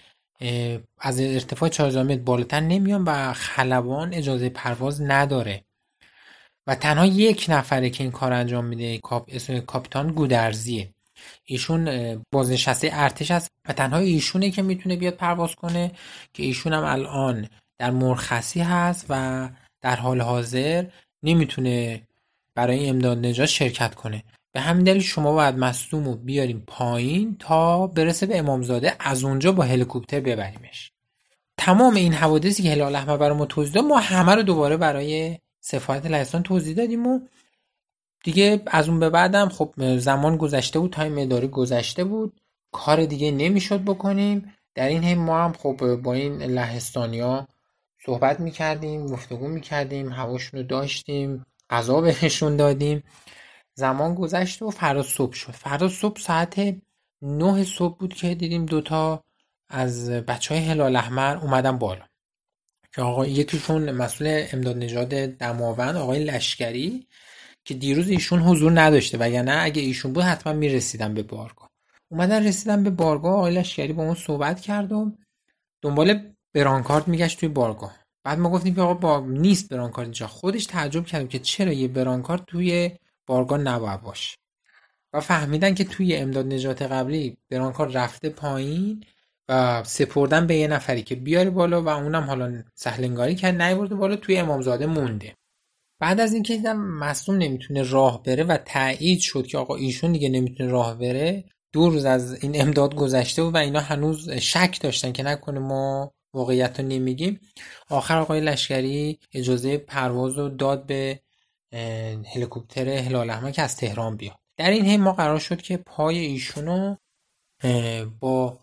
از ارتفاع 4000 متر بالاتر نمیان و خلبان اجازه پرواز نداره. و تنها یک نفره که این کار انجام میده اسم کاپیتان گودرزیه. ایشون بازنشسته ارتش است و تنها ایشونه که می‌تونه بیاد پرواز کنه که ایشون هم الان در مرخصی هست و در حال حاضر نمی‌تونه برای امداد نجات شرکت کنه. به همین دلیل شما باید مصدوم رو بیاریم پایین تا برسه به امامزاده از اونجا با هلیکوپتر ببریمش. تمام این حوادثی که هلال احمر برای ما توضیح ما همه رو دوباره برای سفارت لهستان توضیح دادیم و دیگه از اون به بعدم خب زمان گذشته بود تایم اداری گذشته بود. کار دیگه نمی‌شد بکنیم. در این حین ما هم خب با این لهستانیا صحبت می‌کردیم گفتگو می‌کردیم هواشون رو داشتیم غذا بهشون دادیم. زمان گذشت و فردا صبح شد. فردا صبح ساعت نه صبح بود که دیدیم دوتا از بچه های هلال احمر اومدن بالا. که آقا یکیشون مسئول امداد نژاد دماوند آقای لشکری که دیروز ایشون حضور نداشته وگرنه اگه ایشون بود حتما می‌رسیدن به بارگاه. اومدن رسیدن به بارگاه آقای لشکری با اون صحبت کرد و دنبال برانکارد میگشت توی بارگاه. بعد ما گفتیم که آقا با نیست برانکارد اینجا. خودش تعجب کردیم که چرا یه برانکارد توی بارگاه نباید باشه و فهمیدن که توی امداد نجات قبلی برانکارد رفته پایین و سپردن به یه نفری که بیاره بالا و اونم حالا سهلنگاری کرد نیورده بالا توی امامزاده مونده. بعد از اینکه دیدم مصوم نمی‌تونه راه بره و تایید شد که آقا ایشون دیگه نمی‌تونه راه بره دو روز از این امداد گذشته و اینا هنوز شک داشتن که نکنه ما واقعیت رو نمیگیم. آخر آقای لشکری اجازه پرواز رو داد به هلیکوپتر هلال احمر که از تهران بیاد. در این حین ما قرار شد که پای ایشونو با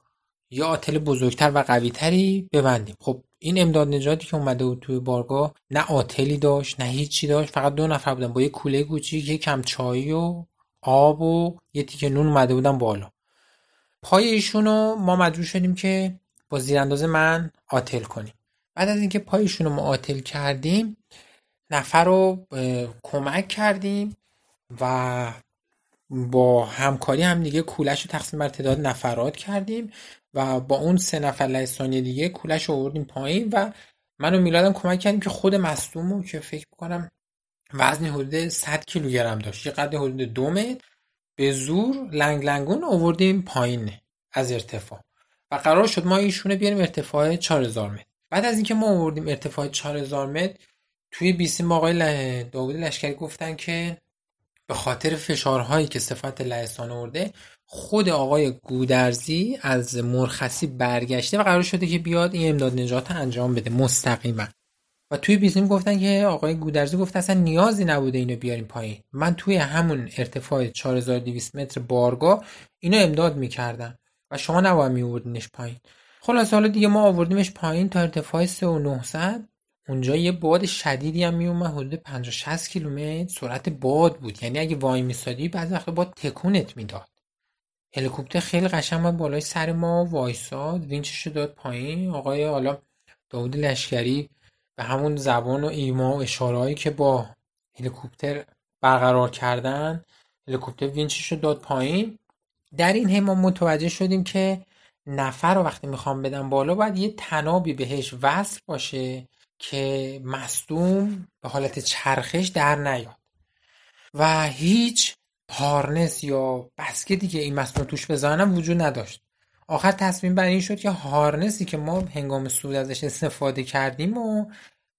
یا آتل بزرگتر و قویتری ببندیم. خب این امداد نجاتی که اومده بود توی بارگاه نه آتلی داشت نه هیچی داشت فقط دو نفر بودن. با یه کوله کوچیک یه کم چایی و آب و یه تیکه نون اومده بودن بالا. پای ایشونو ما مجبور شدیم که با زیرانداز من آتل کنیم. بعد از اینکه پایشون رو ما آتل کردیم نفر رو کمک کردیم و با همکاری هم دیگه کولش رو تقسیم بر تعداد نفرات کردیم و با اون سه نفر لهستانی دیگه کولش رو آوردیم پایین و منو میلادم کمک کردیم که خود مصدوم رو که فکر می‌کنم وزنی حدود 100 کیلوگرم داشت. یه قد حدود دو متر. به زور لنگ لنگون آوردیم پایین از ارتفاع. و قرار شد ما ایشونه بیاریم ارتفاع 4000 متر. بعد از اینکه ما آوردیم ارتفاع 4000 متر توی بیسیم آقای داوود لشکری گفتن که به خاطر فشارهایی که صفت لهستان آورده خود آقای گودرزی از مرخصی برگشته و قرار شده که بیاد این امداد نجات انجام بده مستقیما. و توی بیسیم گفتن که آقای گودرزی گفت اصلا نیازی نبوده اینو بیاریم پایین. من توی همون ارتفاع 4200 متر بارگاه اینو امداد می‌کردم و شما نباید میوردینش پایین. خلاص حالا دیگه ما آوردیمش پایین تا ارتفاع 3900 اونجا یه باد شدیدی هم میومد حدود 50 60 کیلومتر. سرعت باد بود. یعنی اگه وای میسادی بعضی وقت باد تکونت می‌داد. هلیکوپتر خیلی قشنگ بالای سر ما وایساد. وینچش داد پایین. آقای حالا داوود لشکری به همون زبان و ایما و اشارهایی که با هلیکوپتر برقرار کردن هلیکوپتر وینچش رو داد پایین. در این ما متوجه شدیم که نفر رو وقتی می‌خوام بدم بالا باید یه تنابی بهش وصل باشه. که مصدوم به حالت چرخش در نیاد و هیچ هارنس یا بسکتی که این مصدوم توش بزنم وجود نداشت. آخر تصمیم بر این شد که هارنسی که ما هنگام سود ازش استفاده کردیم و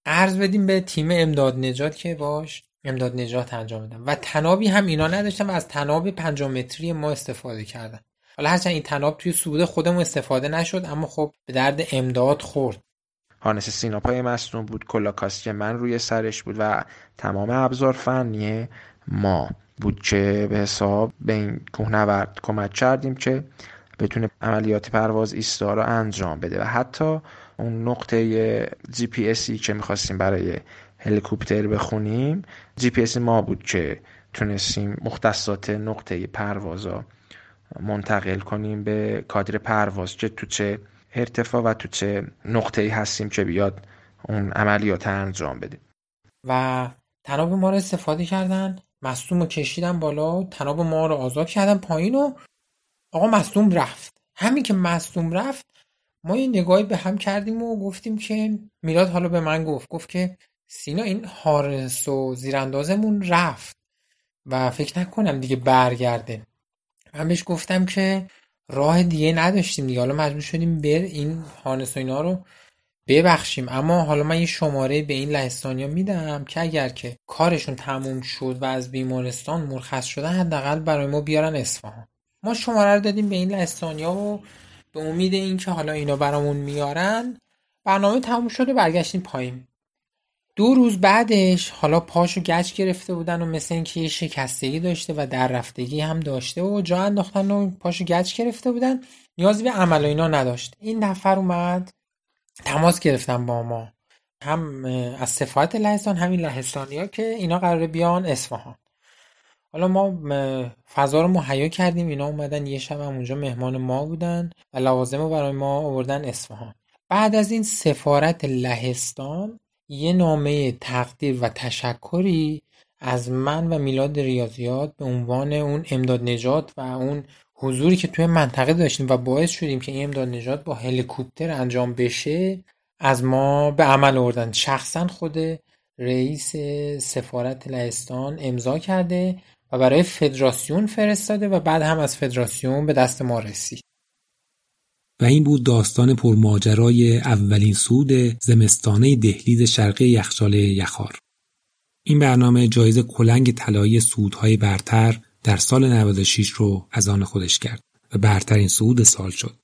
قرض بدیم به تیم امداد نجات که باش امداد نجات انجام بدم و تنابی هم اینا نداشتم و از تناب 5 متری ما استفاده کردم حالا هرچند این تناب توی سود خودمون استفاده نشد اما خب به درد امداد خورد. هانس سیناپای مصنوع بود. کلا کاستی من روی سرش بود و تمام ابزار فنی ما بود که به حساب به این کوهنورد کمک کردیم که بتونه عملیات پرواز ایستا رو انجام بده. و حتی اون نقطه جی پی اسی که می‌خواستیم برای هلیکوپتر بخونیم جی پی ما بود که تونستیم مختصات نقطه پروازا منتقل کنیم به کادر پرواز که تو چه ارتفاع و تو چه نقطه ای هستیم که بیاد اون عملیات انجام بدیم. و تناب ما رو استفاده کردن. مصدوم رو کشیدن بالا. تناب ما رو آزاد کردن پایین و آقا مصدوم رفت. همین که مصدوم رفت ما یه نگاهی به هم کردیم و گفتیم که میلاد حالا به من گفت. گفت که سینا این هارنس و زیراندازمون رفت و فکر نکنم دیگه برگرده. من بهش گفتم که راه دیگه نداشتیم دیگه. حالا مجبور شدیم بر این هارنس و اینا رو ببخشیم. اما حالا من یه شماره به این لهستانیا میدم که اگر که کارشون تموم شد و از بیمارستان مرخص شدن حداقل برای ما بیارن اصفهان. ما شماره رو دادیم به این لهستانیا و به امید اینکه حالا اینا برامون میارن برنامه تموم شده برگشتیم پایین. دو روز بعدش حالا پاشو گچ گرفته بودن و مثل اینکه یه شکستگی داشته و در رفتگی هم داشته و جا انداختن و پاشو گچ گرفته بودن نیازی به عمل و اینا نداشت. این نفر اومد تماس گرفتن با ما. هم از سفارت لهستان همین لهستانی ها که اینا قراره بیان اصفهان. حالا ما فضا رو مهیا کردیم اینا اومدن یه شب هم اونجا مهمان ما بودن و لوازم رو برای ما آوردن اصفهان. بعد از این سفارت لهستان یه نامه تقدیر و تشکری از من و میلاد ریاضیات به عنوان اون امداد نجات و اون حضوری که توی منطقه داشتیم و باعث شدیم که این امداد نجات با هلیکوپتر انجام بشه از ما به عمل آوردن. شخصا خود رئیس سفارت لهستان امضا کرده و برای فدراسیون فرستاده و بعد هم از فدراسیون به دست ما رسید. و این بود داستان پرماجرای اولین سود زمستانه دهلیز شرقی یخچال یخار. این برنامه جایزه کلنگ طلایی سودهای برتر در سال 96 رو از آن خودش کرد و برترین سود سال شد.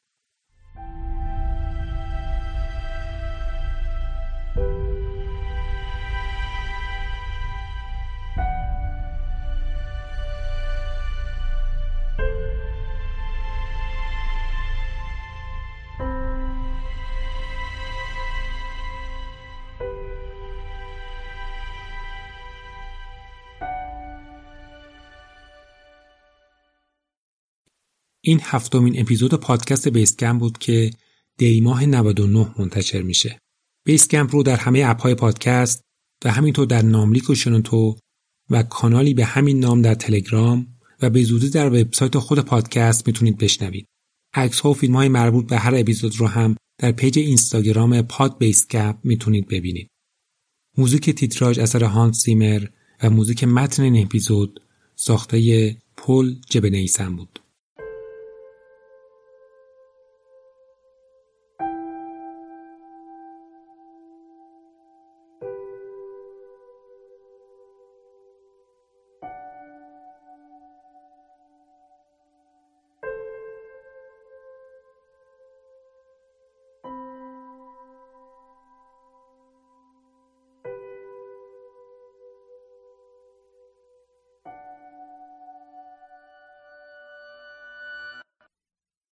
این هفتمین اپیزود پادکست بیس‌کمپ بود که دیماه 99 منتشر میشه. بیس‌کمپ رو در همه اپهای پادکست و همینطور در ناملیک و شنوتو و کانالی به همین نام در تلگرام و به زودی در وبسایت خود پادکست می‌تونید بشنوید. عکس ها و فیلم های مربوط به هر اپیزود رو هم در پیج اینستاگرام پادکست بیس‌کمپ می‌تونید ببینید. موزیک تیتراژ اثر هانس زیمر و موزیک متن این اپیزود ساخته پل جبنیسن بود.